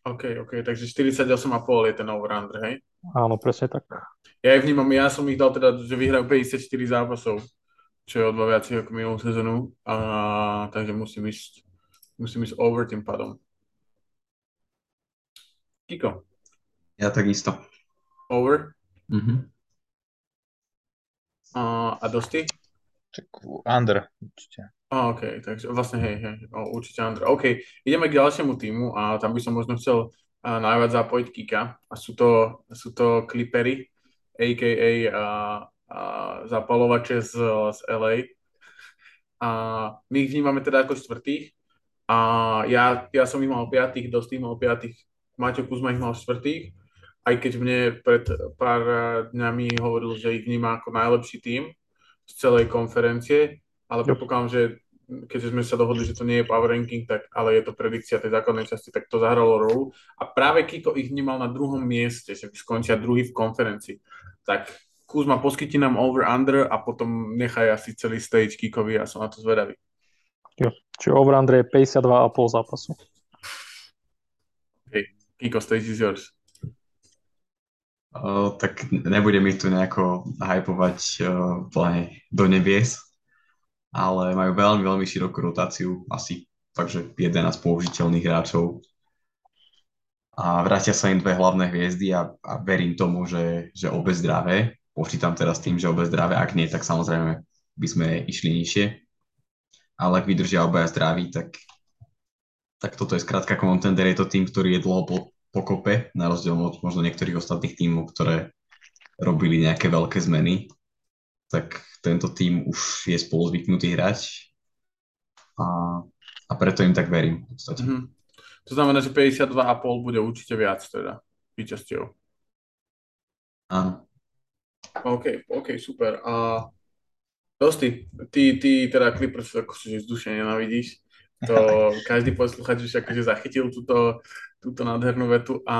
Speaker 1: OK, OK, takže 48,5 je ten over-under, hej?
Speaker 4: Áno, presne tak.
Speaker 1: Ja ich vnímam, ja som ich dal teda, že vyhrajú 54 zápasov, čo je o dva viac ako minulú sezónu, a, takže musím ísť, musím ísť over tým pádom. Kiko?
Speaker 2: Ja takisto.
Speaker 1: Over?
Speaker 2: Mhm.
Speaker 1: A, a dosti?
Speaker 3: Tak under, určite.
Speaker 1: A, OK, takže vlastne hej, hej, o, určite Andra. OK, ideme k ďalšiemu týmu a tam by som možno chcel a, najviac zapojiť Kika a sú to, sú to Clippery, a.k.a. A, a, zapalovače z, z LA. A my ich vnímame teda ako štvrtých a ja, ja som ich mal piatých, dosť mal piatých, Maťo Kuzma ich mal štvrtých, aj keď mne pred pár dňami hovoril, že ich vníma ako najlepší tým z celej konferencie, ale predpokladám, že keďže sme sa dohodli, že to nie je power ranking, tak, ale je to predikcia tej základnej časti, tak to zahralo rolu. A práve Kiko ich vnímal na druhom mieste, že skončia druhý v konferencii. Tak Kuzma, poskytí nám over-under a potom nechaj asi celý stage Kikovi a som na to zvedavý.
Speaker 4: Jo. Čiže over-under je 52,5 zápasu.
Speaker 1: OK, Kiko, stage is yours.
Speaker 2: Tak nebude mi tu nejako hypovať uh, do nebies, ale majú veľmi, veľmi širokú rotáciu, asi takže 11 použiteľných hráčov. A vrátia sa im dve hlavné hviezdy a, a verím tomu, že, že obe zdravé. Počítam teraz tým, že obe zdravé, ak nie, tak samozrejme by sme išli nižšie. Ale ak vydržia obaja zdraví, tak, tak toto je skrátka contender. Je to tým, ktorý je dlho po, pokope, na rozdiel od možno niektorých ostatných tímov, ktoré robili nejaké veľké zmeny tak tento tým už je spolu zvyknutý hrať a, a preto im tak verím. V podstate. Mm-hmm.
Speaker 1: To znamená, že 52,5 bude určite viac teda výčasťou.
Speaker 2: Áno.
Speaker 1: OK, OK, super. A Dosti, ty, ty teda Clippers akože vzdušne nenavidíš. To každý posluchač už akože zachytil túto, túto nádhernú vetu. A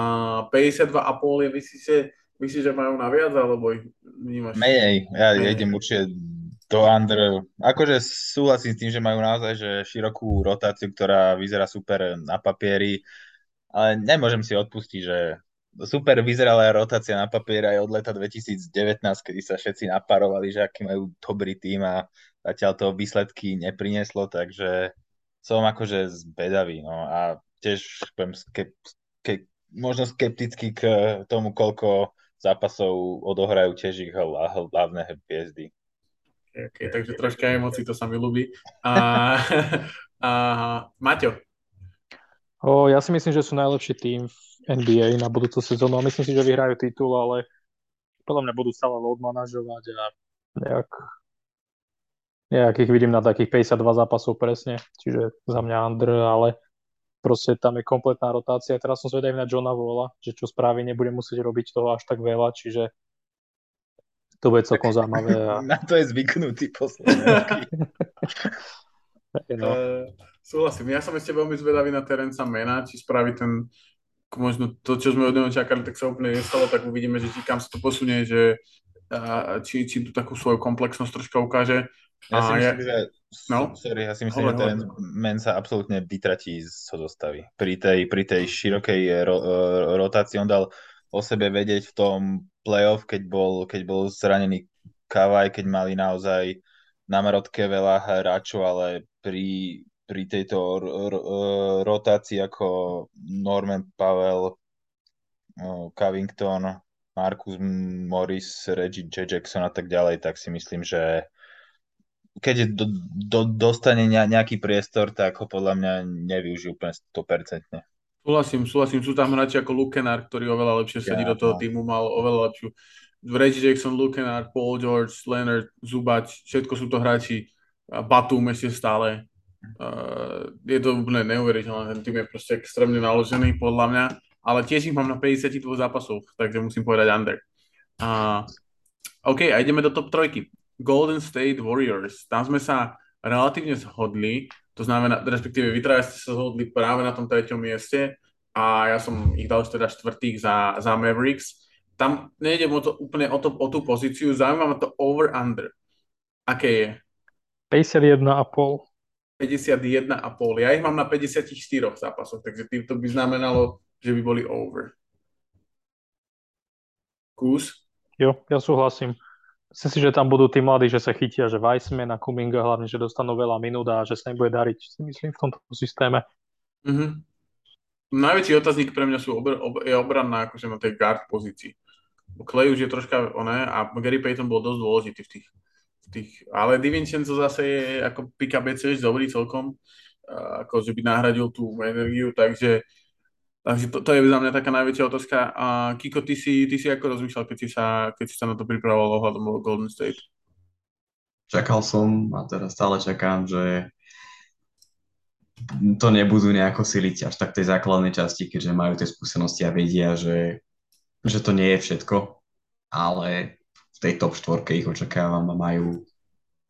Speaker 1: 52,5 je, myslíš, že Myslíš, že majú naviac, alebo ich vnímaš?
Speaker 3: Menej, ja Menej. idem určite do under. Akože súhlasím s tým, že majú naozaj že širokú rotáciu, ktorá vyzerá super na papieri, ale nemôžem si odpustiť, že super vyzerala rotácia na papieri aj od leta 2019, kedy sa všetci naparovali, že aký majú dobrý tým a zatiaľ to výsledky neprineslo, takže som akože zbedavý, no a tiež budem skep, ke, možno skeptický k tomu, koľko zápasov odohrajú tiež ich hlavné hviezdy.
Speaker 1: Okay, takže troška emócií, to sa mi ľúbi. A, a Maťo?
Speaker 4: O, ja si myslím, že sú najlepší tým v NBA na budúcu sezónu a myslím si, že vyhrajú titul, ale podľa mňa budú stále load manažovať a nejak, nejak ich vidím na takých 52 zápasov presne, čiže za mňa under, ale proste tam je kompletná rotácia. Teraz som zvedavý na Johna Walla, že čo spraví, nebude musieť robiť toho až tak veľa, čiže to bude celkom zaujímavé. A...
Speaker 3: Na to je zvyknutý posledný
Speaker 1: no. uh, súhlasím. Ja som ešte veľmi zvedavý na Terenca Mena, či spraví ten možno to, čo sme od neho čakali, tak sa úplne nestalo, tak uvidíme, že či kam sa to posunie, že uh, či, či tú takú svoju komplexnosť troška ukáže.
Speaker 3: Ja si myslím, ja... že No? Sorry, ja si myslím, hovor, že ten men sa absolútne vytratí zo zostavy. Pri tej, pri tej širokej ro, rotácii on dal o sebe vedieť v tom playoff, keď bol, keď bol zranený Kavaj, keď mali naozaj na marotke veľa hráčov, ale pri, pri tejto rotácii ako Norman Pavel, Covington, Marcus Morris, Reggie J. Jackson a tak ďalej, tak si myslím, že keď do, do, dostane nejaký priestor, tak ho podľa mňa nevyužijú úplne 100%.
Speaker 1: Súhlasím, súhlasím. Sú tam hráči ako Lukenár, ktorý oveľa lepšie sedí ja, do toho no. týmu, mal oveľa lepšiu. Reggie Jackson, Lukenár, Paul George, Leonard, Zubač, všetko sú to hráči. Batum ešte stále. Uh, je to úplne neuveriteľné, ten tým je proste extrémne naložený podľa mňa, ale tiež ich mám na 52 zápasoch, takže musím povedať under. Uh, OK, a ideme do top trojky. Golden State Warriors. Tam sme sa relatívne zhodli, to znamená, respektíve vy ste sa zhodli práve na tom treťom mieste a ja som ich dal teda štvrtých za, za Mavericks. Tam nejde o to, úplne o, to, o tú pozíciu, zaujímavé to over-under. Aké je?
Speaker 4: 51,5.
Speaker 1: 51,5. Ja ich mám na 54 zápasoch, takže to by znamenalo, že by boli over. Kus?
Speaker 4: Jo, ja súhlasím. Myslím si, že tam budú tí mladí, že sa chytia, že Weissman a Kuminga hlavne, že dostanú veľa minút a že sa im bude dariť, si myslím, v tomto systéme.
Speaker 1: Mm-hmm. Najväčší otáznik pre mňa sú obr- ob- je obranná akože na tej guard pozícii. Clay už je troška oné a Gary Payton bol dosť dôležitý v tých, v tých ale Divincenzo zase je ako up dobrý celkom, ako že by nahradil tú energiu, takže Takže to, to je za mňa taká najväčšia otázka. A Kiko, ty si, ty si ako rozmýšľal, keď si sa, keď si sa na to pripravoval ohľadom Golden State?
Speaker 2: Čakal som a teraz stále čakám, že to nebudú nejako siliť až tak tej základnej časti, keďže majú tie skúsenosti a vedia, že, že to nie je všetko, ale v tej top štvorke ich očakávam a majú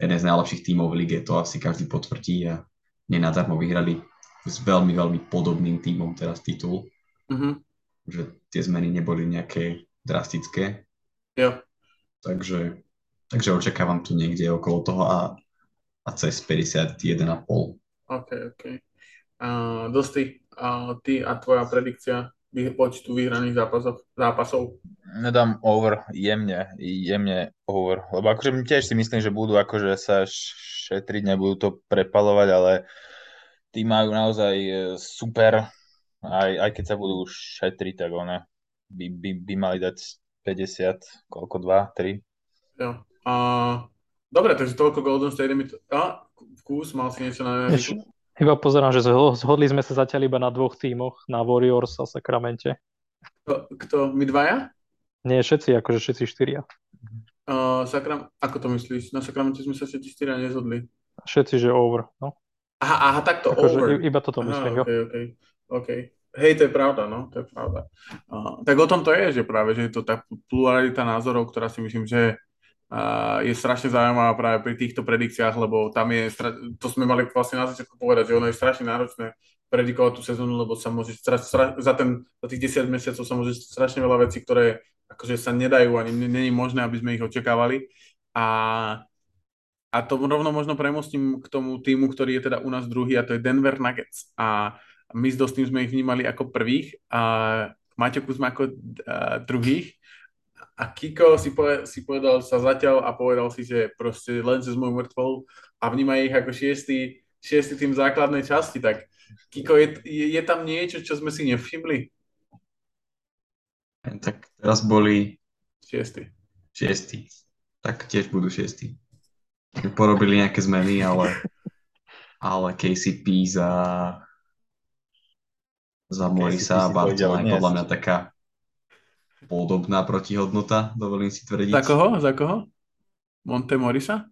Speaker 2: jeden z najlepších tímov v lige, to asi každý potvrdí a nenadarmo vyhrali s veľmi, veľmi podobným tímom teraz titul. Mm-hmm. Že tie zmeny neboli nejaké drastické.
Speaker 1: Jo.
Speaker 2: Takže, takže očakávam tu niekde okolo toho a, a cez 51,5.
Speaker 1: OK, OK. Uh, Dosti, uh, ty a tvoja predikcia počtu vyhraných zápasov, zápasov?
Speaker 3: Nedám over, jemne, jemne over. Lebo akože tiež si myslím, že budú akože sa šetriť, nebudú to prepalovať, ale tí majú naozaj e, super, aj, aj keď sa budú šetriť, tak one by, by, by mali dať 50, koľko, 2,
Speaker 1: 3. Jo. A, dobre, takže toľko Golden State. Mi to, a, vkus, mal si niečo na jazyku?
Speaker 4: Iba pozerám, že zhodli sme sa zatiaľ iba na dvoch tímoch, na Warriors a Sacramente.
Speaker 1: Kto, kto my dvaja?
Speaker 4: Nie, všetci, akože všetci štyria.
Speaker 1: Uh, Sakram, ako to myslíš? Na Sakramente sme sa všetci štyria nezhodli.
Speaker 4: Všetci, že over, no.
Speaker 1: Aha, aha takto,
Speaker 4: Ako,
Speaker 1: over.
Speaker 4: Iba toto myslím, aha,
Speaker 1: okay. Okay, okay. Hej, to je pravda, no, to je pravda. Uh, tak o tom to je, že práve, že je to tá pluralita názorov, ktorá si myslím, že uh, je strašne zaujímavá práve pri týchto predikciách, lebo tam je, to sme mali vlastne na začiatku povedať, že ono je strašne náročné predikovať tú sezónu, lebo sa môže stra, stra, za, ten, za tých 10 mesiacov sa môže strašne veľa vecí, ktoré akože sa nedajú ani není možné, aby sme ich očakávali. A a to rovno možno premostím k tomu týmu, ktorý je teda u nás druhý a to je Denver Nuggets. A my s Dostým sme ich vnímali ako prvých a Maťo Kuzma ako uh, druhých. A Kiko si, poved, si povedal sa zatiaľ a povedal si, že proste len cez môj mŕtvol a vníma ich ako šiestý, šiestý tým základnej časti. Tak Kiko, je, je, je tam niečo, čo sme si nevšimli?
Speaker 2: Tak teraz boli
Speaker 1: šiestý.
Speaker 2: Šiestý. Tak tiež budú šiestý porobili nejaké zmeny, ale, ale KCP za za Morisa a Bartona je podľa mňa taká podobná protihodnota, dovolím si tvrdiť.
Speaker 1: Za koho? Za koho? Monte Morisa?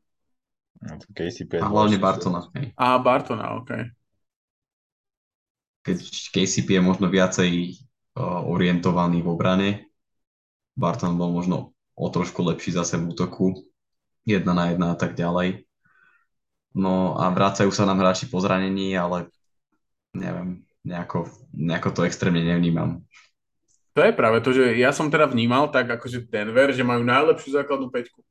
Speaker 3: No, KCP
Speaker 2: a hlavne Bartona. Hej.
Speaker 1: A Bartona, OK.
Speaker 2: Keď KCP je možno viacej uh, orientovaný v obrane, Barton bol možno o trošku lepší zase v útoku, jedna na jedna a tak ďalej. No a vracajú sa nám hráči po zranení, ale neviem, nejako, nejako to extrémne nevnímam.
Speaker 1: To je práve to, že ja som teda vnímal tak akože Denver, že majú najlepšiu základnú peťku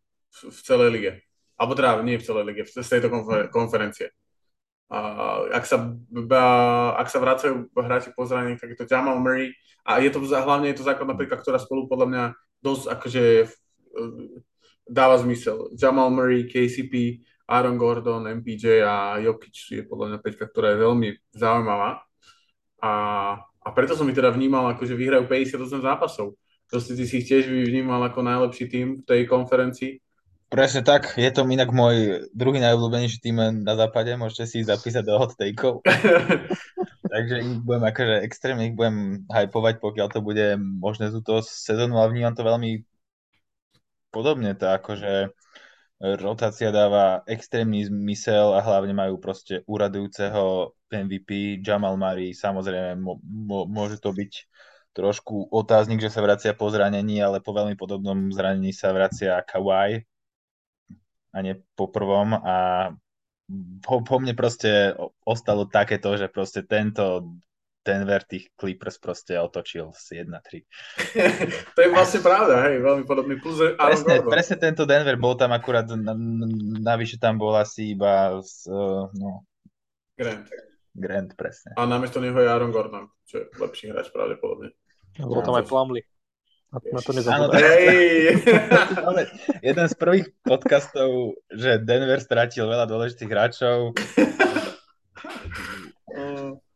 Speaker 1: v, celej lige. Alebo teda nie v celej lige, v tejto konfer- konferencie. A ak, sa, ak sa vracajú hráči po zranení, tak je to Jamal Murray a je to hlavne je to základná peťka, ktorá spolu podľa mňa dosť akože dáva zmysel. Jamal Murray, KCP, Aaron Gordon, MPJ a Jokic je podľa mňa peťka, ktorá je veľmi zaujímavá. A, a preto som ich teda vnímal, ako že vyhrajú 58 zápasov. Proste ty si ich tiež vnímal ako najlepší tým v tej konferencii.
Speaker 3: Presne tak, je to inak môj druhý najobľúbenejší tým na západe, môžete si ich zapísať do hot takeov. Takže ich budem akože extrémne ich budem hypovať, pokiaľ to bude možné túto sezónu, ale vnímam to veľmi podobne to akože rotácia dáva extrémny zmysel a hlavne majú proste uradujúceho MVP Jamal Murray. Samozrejme, môže to byť trošku otáznik, že sa vracia po zranení, ale po veľmi podobnom zranení sa vracia Kawhi a nie po prvom a po, po mne proste ostalo takéto, že proste tento Denver tých Clippers proste otočil z 1-3.
Speaker 1: to je vlastne pravda, hej, veľmi podobný. Plus
Speaker 3: presne, presne tento Denver bol tam akurát, na, navyše tam bol asi iba z, uh, no,
Speaker 1: Grant.
Speaker 3: Grant, presne.
Speaker 1: A namiesto neho je Aaron Gordon, čo je lepší hráč pravdepodobne.
Speaker 4: Bol tam aj Plumlee. Na, na to nezabudám.
Speaker 3: jeden z prvých podcastov, že Denver stratil veľa dôležitých hráčov.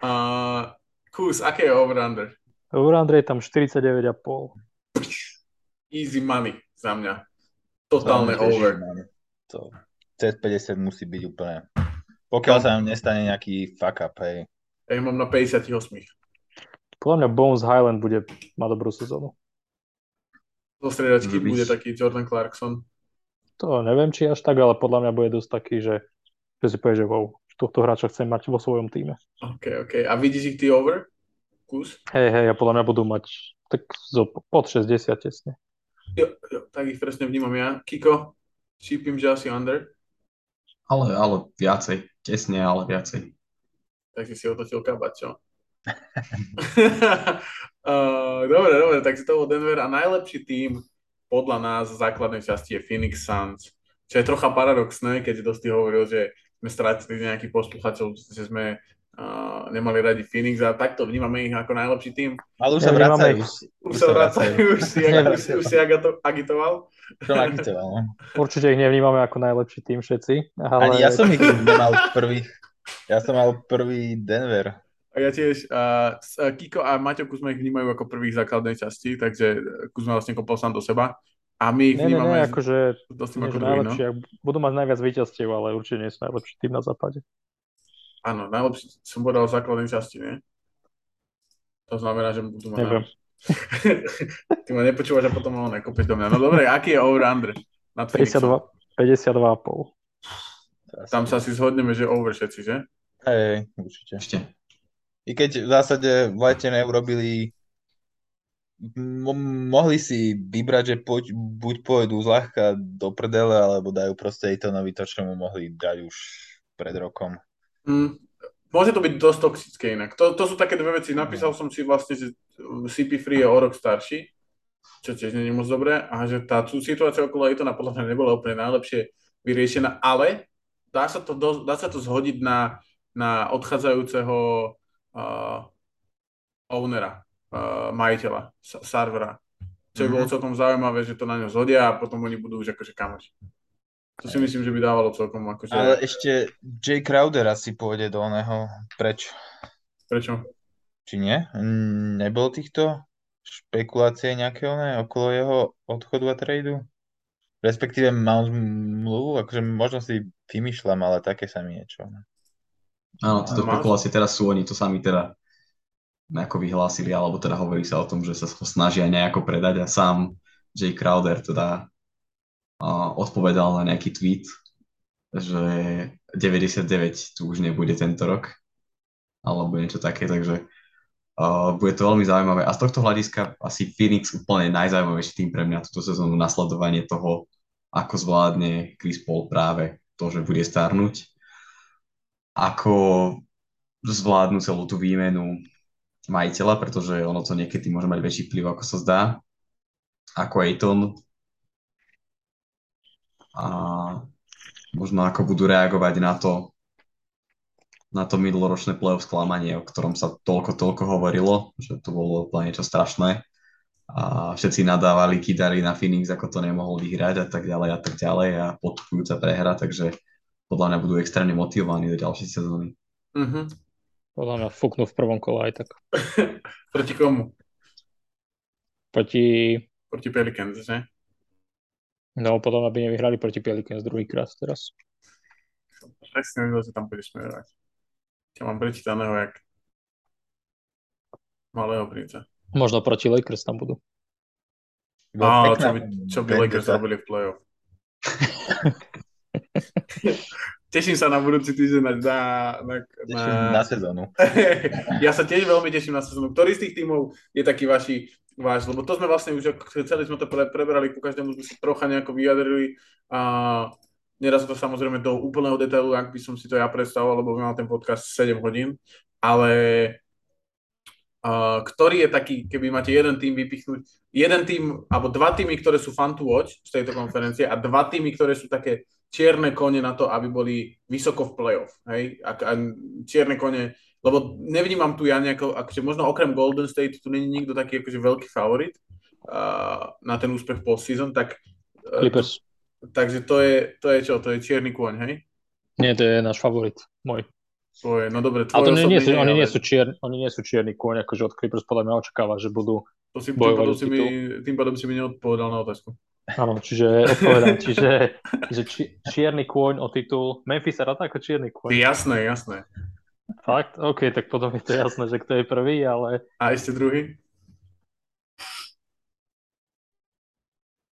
Speaker 1: Uh, kus, aké je over-under?
Speaker 4: Over-under je tam 49,5.
Speaker 1: Easy money za mňa. Totálne over.
Speaker 3: To, cez 50 musí byť úplne. Pokiaľ sa nám nestane nejaký fuck up, hej.
Speaker 1: Ja mám na 58.
Speaker 4: Podľa mňa Bones Highland bude, má dobrú sezónu.
Speaker 1: Zo striedačky bude taký Jordan Clarkson.
Speaker 4: To neviem, či až tak, ale podľa mňa bude dosť taký, že, že si povie, že wow, tohto hráča chcem mať vo svojom týme.
Speaker 1: OK, OK. A vidíš ich ty over? Kus?
Speaker 4: Hej, hej, ja podľa mňa budú mať tak zo, pod 60 tesne.
Speaker 1: Jo, jo, tak ich presne vnímam ja. Kiko, šípim, že asi under.
Speaker 2: Ale, ale viacej. Tesne, ale viacej.
Speaker 1: Tak si si otočil kabať, čo? uh, dobre, dobre, tak si to bol Denver a najlepší tým podľa nás v základnej časti je Phoenix Suns, čo je trocha paradoxné, keď dosť hovoril, že sme stratili nejakých posluchačov, že sme uh, nemali radi Phoenix a takto vnímame ich ako najlepší tým.
Speaker 3: Ale už sa vracajú.
Speaker 1: Už, už sa vracajú, už si, už, už si agitoval.
Speaker 3: Čo agitoval, no.
Speaker 4: Určite ich nevnímame ako najlepší tým všetci. Ale...
Speaker 3: Ani ja som ich nemal prvý. Ja som mal prvý Denver.
Speaker 1: A ja tiež, uh, Kiko a Maťo Kuzma ich vnímajú ako prvých základnej časti, takže Kuzma vlastne kopol sám do seba. A my ich
Speaker 4: ne,
Speaker 1: vnímame...
Speaker 4: Ne, ne, akože
Speaker 1: dosť
Speaker 4: nie,
Speaker 1: ako
Speaker 4: druhý, najlepšie, no? budú mať najviac víťazstiev, ale určite nie sú najlepší tým na západe.
Speaker 1: Áno, najlepší som povedal v základnej časti, nie? To znamená, že budú mať...
Speaker 4: Neviem.
Speaker 1: Ty ma nepočúvaš a potom ho nekopeš do mňa. No dobre, aký je over-under?
Speaker 4: 52, 52,5.
Speaker 1: Tam sa asi zhodneme, že over všetci, že?
Speaker 3: Hej, určite.
Speaker 2: Ešte.
Speaker 3: I keď v zásade v lete neurobili mohli si vybrať, že poď, buď pôjdu zľahka do prdele, alebo dajú proste Etonovi to, čo mu mohli dať už pred rokom.
Speaker 1: Mm, môže to byť dosť toxické inak. To, to sú také dve veci. Napísal som si vlastne, že CP Free je o rok starší, čo tiež nie je moc dobré, a že tá situácia okolo Etona podľa mňa nebola úplne najlepšie vyriešená, ale dá sa to, do, dá sa to zhodiť na, na odchádzajúceho uh, ownera, majiteľa, servera. Čo by bolo mhm. celkom zaujímavé, že to na ňo zhodia a potom oni budú už akože kamoši. To si myslím, že by dávalo celkom akože...
Speaker 3: Ale ešte Jay Crowder asi pôjde do oného preč.
Speaker 1: Prečo?
Speaker 3: Či nie? Nebol týchto špekulácie nejaké oné okolo jeho odchodu a tradu? Respektíve mal zmluvu, akože možno si vymýšľam, ale také sa mi niečo.
Speaker 2: Áno, tieto špekulácie teraz sú oni to sami teda nejako vyhlásili, alebo teda hovorí sa o tom, že sa ho snažia nejako predať a sám Jay Crowder teda uh, odpovedal na nejaký tweet, že 99 tu už nebude tento rok, alebo niečo také, takže uh, bude to veľmi zaujímavé. A z tohto hľadiska asi Phoenix úplne najzaujímavejší tým pre mňa túto sezónu nasledovanie toho, ako zvládne Chris Paul práve to, že bude starnúť ako zvládnu celú tú výmenu majiteľa, pretože ono to niekedy môže mať väčší vplyv, ako sa zdá, ako Aiton. A možno ako budú reagovať na to, na to minuloročné play-off sklamanie, o ktorom sa toľko, toľko hovorilo, že to bolo úplne niečo strašné. A všetci nadávali, kydali na Phoenix, ako to nemohol vyhrať a tak ďalej a tak ďalej a podkujúca prehra, takže podľa mňa budú extrémne motivovaní do ďalšej sezóny.
Speaker 1: Uh-huh.
Speaker 4: Podľa mňa fúknú v prvom kole aj tak.
Speaker 1: Proti komu?
Speaker 4: Proti...
Speaker 1: Proti Pelicans, že?
Speaker 4: No, podľa mňa by nevyhrali proti Pelicans druhýkrát teraz.
Speaker 1: Presne vedel, že tam budeš smerovať. Ťa mám prečítaného jak malého princa.
Speaker 4: Možno proti Lakers tam budú.
Speaker 1: Á, čo by, čo by Lakers robili v play-off. Teším sa na budúci týždeň na, na, na,
Speaker 3: na... na sezónu.
Speaker 1: ja sa tiež veľmi teším na sezónu. Ktorý z tých tímov je taký vaši, váš? Lebo to sme vlastne už, chceli sme to pre, preberali, ku každému sme sa trocha nejako vyjadrili. A neraz to samozrejme do úplného detailu, ak by som si to ja predstavoval, lebo by mal ten podcast 7 hodín. Ale uh, ktorý je taký, keby máte jeden tým vypichnúť, jeden tým, alebo dva týmy, ktoré sú fun to watch z tejto konferencie a dva týmy, ktoré sú také čierne kone na to, aby boli vysoko v playoff. Hej? A, a čierne kone, lebo nevnímam tu ja nejako, akože možno okrem Golden State tu není nikto taký akože veľký favorit uh, na ten úspech post-season, tak...
Speaker 4: Uh, Clippers.
Speaker 1: Takže to je, to je čo? To je čierny kôň, hej?
Speaker 4: Nie, to je náš favorit, môj.
Speaker 1: Tvoje, no dobre,
Speaker 4: tvoj to nie, nie sú, oni, nie sú čier, oni nie sú čierny kôň, akože od Clippers podľa mňa očakáva, že budú
Speaker 1: to si, tým, pádom si mi, tým pádom si mi neodpovedal na otázku.
Speaker 4: Áno, čiže odpovedám, čiže, čiže či, čierny kôň o titul. Memphis sa ráta ako čierny kôň.
Speaker 1: Jasné, jasné.
Speaker 4: Fakt? OK, tak potom je to jasné, že kto je prvý, ale...
Speaker 1: A ešte druhý?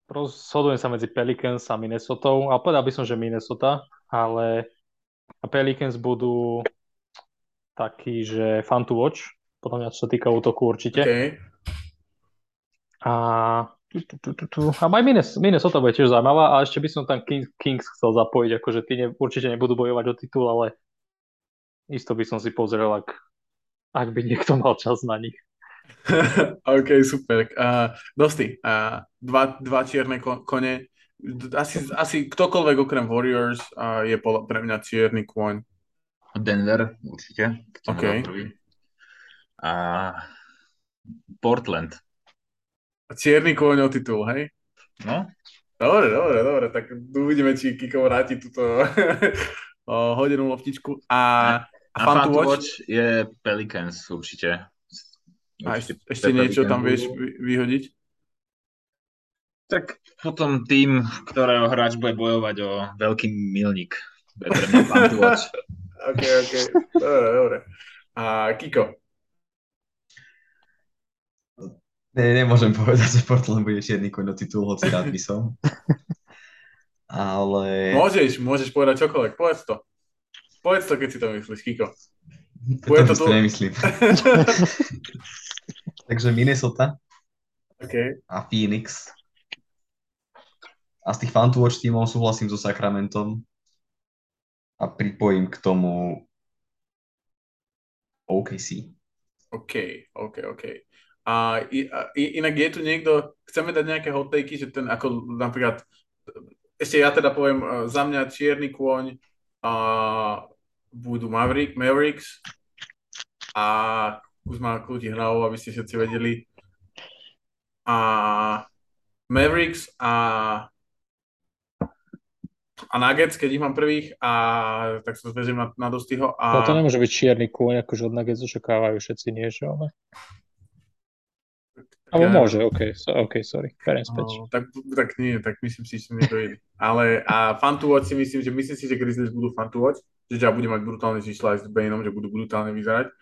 Speaker 4: Rozhodujem sa medzi Pelicans a Minnesota. A povedal by som, že Minnesota, ale Pelicans budú taký, že fun to watch, podľa mňa, čo sa týka útoku určite.
Speaker 1: Okay.
Speaker 4: A, tu, tu, tu, tu, tu. a aj Minnesota bude tiež zaujímavá a ešte by som tam Kings, Kings chcel zapojiť, akože tí ne, určite nebudú bojovať o titul, ale isto by som si pozrel, ak, ak by niekto mal čas na nich.
Speaker 1: OK, super. Uh, dosti, uh, dva, dva čierne kone. Asi, asi ktokoľvek okrem Warriors uh, je pre mňa čierny kôň.
Speaker 3: Denver, určite.
Speaker 1: OK.
Speaker 3: A Portland.
Speaker 1: Čierny kôň o titul, hej?
Speaker 3: No.
Speaker 1: Dobre, dobre, dobre. Tak uvidíme, či Kiko vráti túto hodenú loptičku. A,
Speaker 3: a, a Fun to watch? watch je Pelicans určite.
Speaker 1: A ešte, ešte niečo tam vieš vyhodiť?
Speaker 3: Tak potom tým, ktorého hráč bude bojovať o veľký milník. Watch.
Speaker 1: OK, OK. Dobre, dobre. A Kiko?
Speaker 2: Ne, nemôžem povedať, že Portland bude čierny koň do titul, hoci rád by som. Ale...
Speaker 1: Môžeš, môžeš povedať čokoľvek, povedz to. Povedz to, keď si to myslíš, Kiko.
Speaker 2: Bude to, to tu... nemyslím. Takže Minnesota
Speaker 1: okay.
Speaker 2: a Phoenix. A z tých Fantuoč tímov súhlasím so Sacramentom a pripojím k tomu OKC.
Speaker 1: OK, OK, OK. A, inak je tu niekto, chceme dať nejaké hot že ten ako napríklad, ešte ja teda poviem, e, za mňa čierny kôň a budú Maverick, Mavericks a Kuzma kľudí hlavou, aby ste všetci vedeli. A Mavericks a a Nuggets, keď ich mám prvých, a tak sa zvezím na, na dostyho. A...
Speaker 4: No to nemôže byť čierny kôň, akože od Nuggets očakávajú všetci niečo, ale... Alebo ja... môže, OK, so, OK, sorry, beriem späť.
Speaker 1: No, tak, tak nie, tak myslím si, že iný. Ale a fan to watch si myslím, že myslím si, že Grizzlies budú fan to watch, že ja bude mať brutálne čísla aj s Bainom, že budú brutálne vyzerať.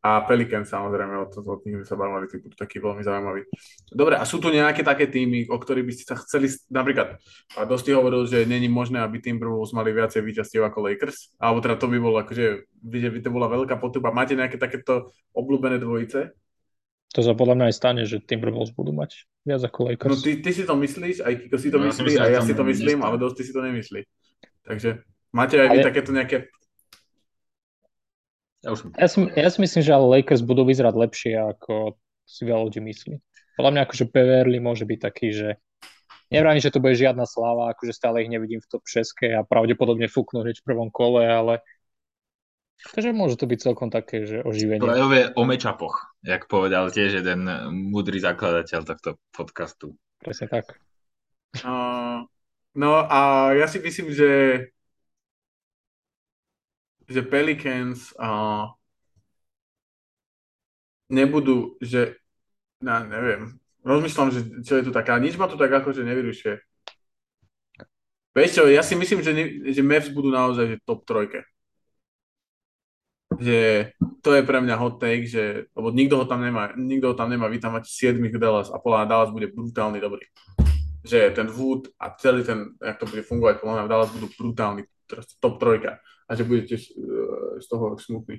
Speaker 1: A Pelican samozrejme, od, od nich sa bavili, tí budú takí veľmi zaujímaví. Dobre, a sú tu nejaké také týmy, o ktorých by ste sa chceli, napríklad, a dosť hovoril, že není možné, aby Timberwolves mali viacej výťastiev ako Lakers, alebo teda to by bolo akože, že by to bola veľká potuba. Máte nejaké takéto obľúbené dvojice?
Speaker 4: To sa podľa mňa aj stane, že Timberwolves budú mať viac ako Lakers.
Speaker 1: No ty, ty si to myslíš, aj Kiko si to no, myslí, a ja si to myslím, ale dosť ty si to nemyslí. Takže máte aj ale... vy takéto nejaké
Speaker 4: ja, už... ja, si, ja si myslím, že ale Lakers budú vyzerať lepšie, ako si veľa ľudí myslí. Podľa mňa akože Beverly môže byť taký, že nevrám, že to bude žiadna sláva, akože stále ich nevidím v top 6 a pravdepodobne fúknú hneď v prvom kole, ale Takže môže to byť celkom také, že oživenie.
Speaker 3: To je o mečapoch, jak povedal tiež jeden múdry zakladateľ tohto podcastu.
Speaker 4: Presne tak.
Speaker 1: Uh, no a ja si myslím, že že Pelicans uh, nebudú, že no, neviem, rozmýšľam, že čo je tu taká, nič ma tu tak akože nevyrušuje. Vieš čo, ja si myslím, že, ne, že Mavs budú naozaj že top trojke. Že to je pre mňa hot take, že, lebo nikto ho tam nemá, nikto ho tam nemá, vy tam máte 7 Dallas a podľa Dallas bude brutálny dobrý. Že ten Wood a celý ten, jak to bude fungovať, podľa mňa Dallas budú brutálny, top trojka a že budete z, z toho smutný.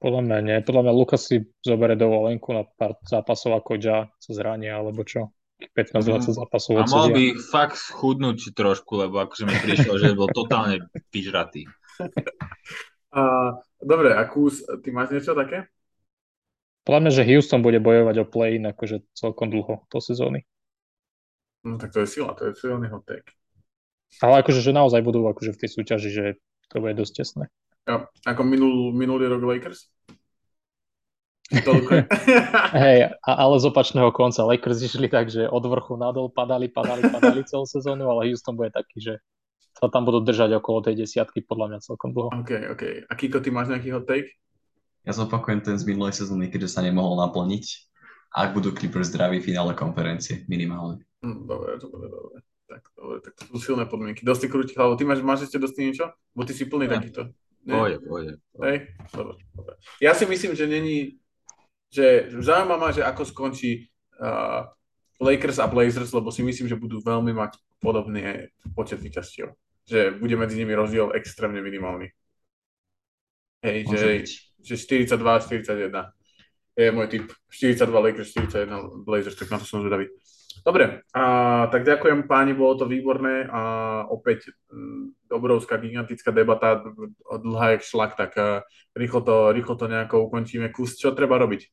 Speaker 4: Podľa mňa nie. Podľa mňa Lukas si zoberie dovolenku na pár zápasov ako Ja sa zrania, alebo čo. 15-20 mhm. zápasov
Speaker 3: A mal by fakt schudnúť trošku, lebo akože mi prišlo, že bol totálne vyžratý.
Speaker 1: A, dobre, a Kús, ty máš niečo také?
Speaker 4: Podľa mňa, že Houston bude bojovať o play-in akože celkom dlho do sezóny.
Speaker 1: No tak to je sila, to je silný hot take.
Speaker 4: Ale akože, že naozaj budú akože v tej súťaži, že to bude dosť tesné.
Speaker 1: Jo, ako minul, minulý rok Lakers?
Speaker 4: Hej, a, ale z opačného konca. Lakers išli tak, že od vrchu nadol padali, padali, padali celú sezónu, ale Houston bude taký, že sa tam budú držať okolo tej desiatky, podľa mňa celkom dlho.
Speaker 1: OK, OK. A Kiko, ty máš nejaký hot take?
Speaker 2: Ja zopakujem ten z minulej sezóny, keďže sa nemohol naplniť. Ak budú Clippers zdraví v finále konferencie, minimálne.
Speaker 1: Hm, dobre, to bude dobre. Tak, dobre, tak to sú silné podmienky. Dosť krúti hlavu. Ty máš, máš ešte dosť niečo? Bo ty si plný
Speaker 5: Ja.
Speaker 1: takýchto. Nie?
Speaker 5: Pôjde, pôjde.
Speaker 1: Hej? Dobre, dobre. Ja si myslím, že není, že zaujíma ma, že ako skončí uh, Lakers a Blazers, lebo si myslím, že budú veľmi mať podobný počet víťazstiev. Že bude medzi nimi rozdiel extrémne minimálny. Hej, že,
Speaker 2: Môže byť.
Speaker 1: že 42, 41 je môj typ. 42 Lakers, 41 Blazers, tak na to som zvedavý. Dobre, a, tak ďakujem páni, bolo to výborné a opäť mm, obrovská, gigantická debata, dlhá jak šlak, tak uh, rýchlo, to, rýchlo to nejako ukončíme. Kus, čo treba robiť?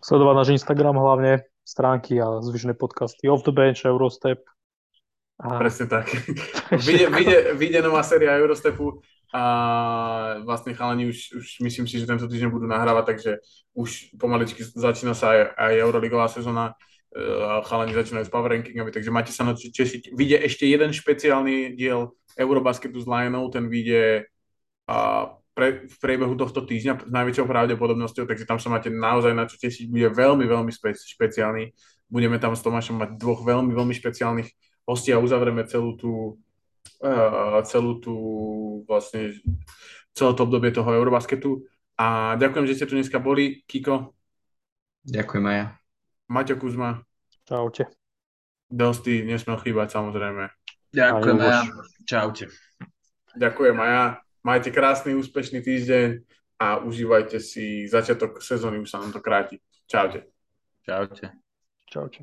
Speaker 4: Sledovať náš Instagram hlavne, stránky a zvyšné podcasty Off the Bench, Eurostep. A
Speaker 1: Presne tak. vyjde, vyjde, vyjde nová séria Eurostepu a vlastne chalani už, už myslím si, že tento týždeň budú nahrávať, takže už pomaličky začína sa aj, aj Euroligová sezóna a chalani začínajú s power rankingami, takže máte sa na čo tešiť. Vyjde ešte jeden špeciálny diel Eurobasketu s Lionov, ten vyjde pre, v priebehu tohto týždňa s najväčšou pravdepodobnosťou, takže tam sa máte naozaj na čo tešiť. Bude veľmi, veľmi špe, špeciálny. Budeme tam s Tomášom mať dvoch veľmi, veľmi špeciálnych hostí a uzavrieme celú tú, uh, celú tú vlastne celé to obdobie toho Eurobasketu. A ďakujem, že ste tu dneska boli. Kiko,
Speaker 2: Ďakujem aj ja.
Speaker 1: Maťo Kuzma,
Speaker 4: čaute.
Speaker 1: Dosti, nesmel chýbať samozrejme.
Speaker 5: Ďakujem.
Speaker 4: Aj,
Speaker 5: Ja. Čaute.
Speaker 1: Ďakujem aj ja. Majte krásny, úspešný týždeň a užívajte si začiatok sezóny, už sa nám to kráti. Čaute.
Speaker 5: Čaute.
Speaker 4: Čaute.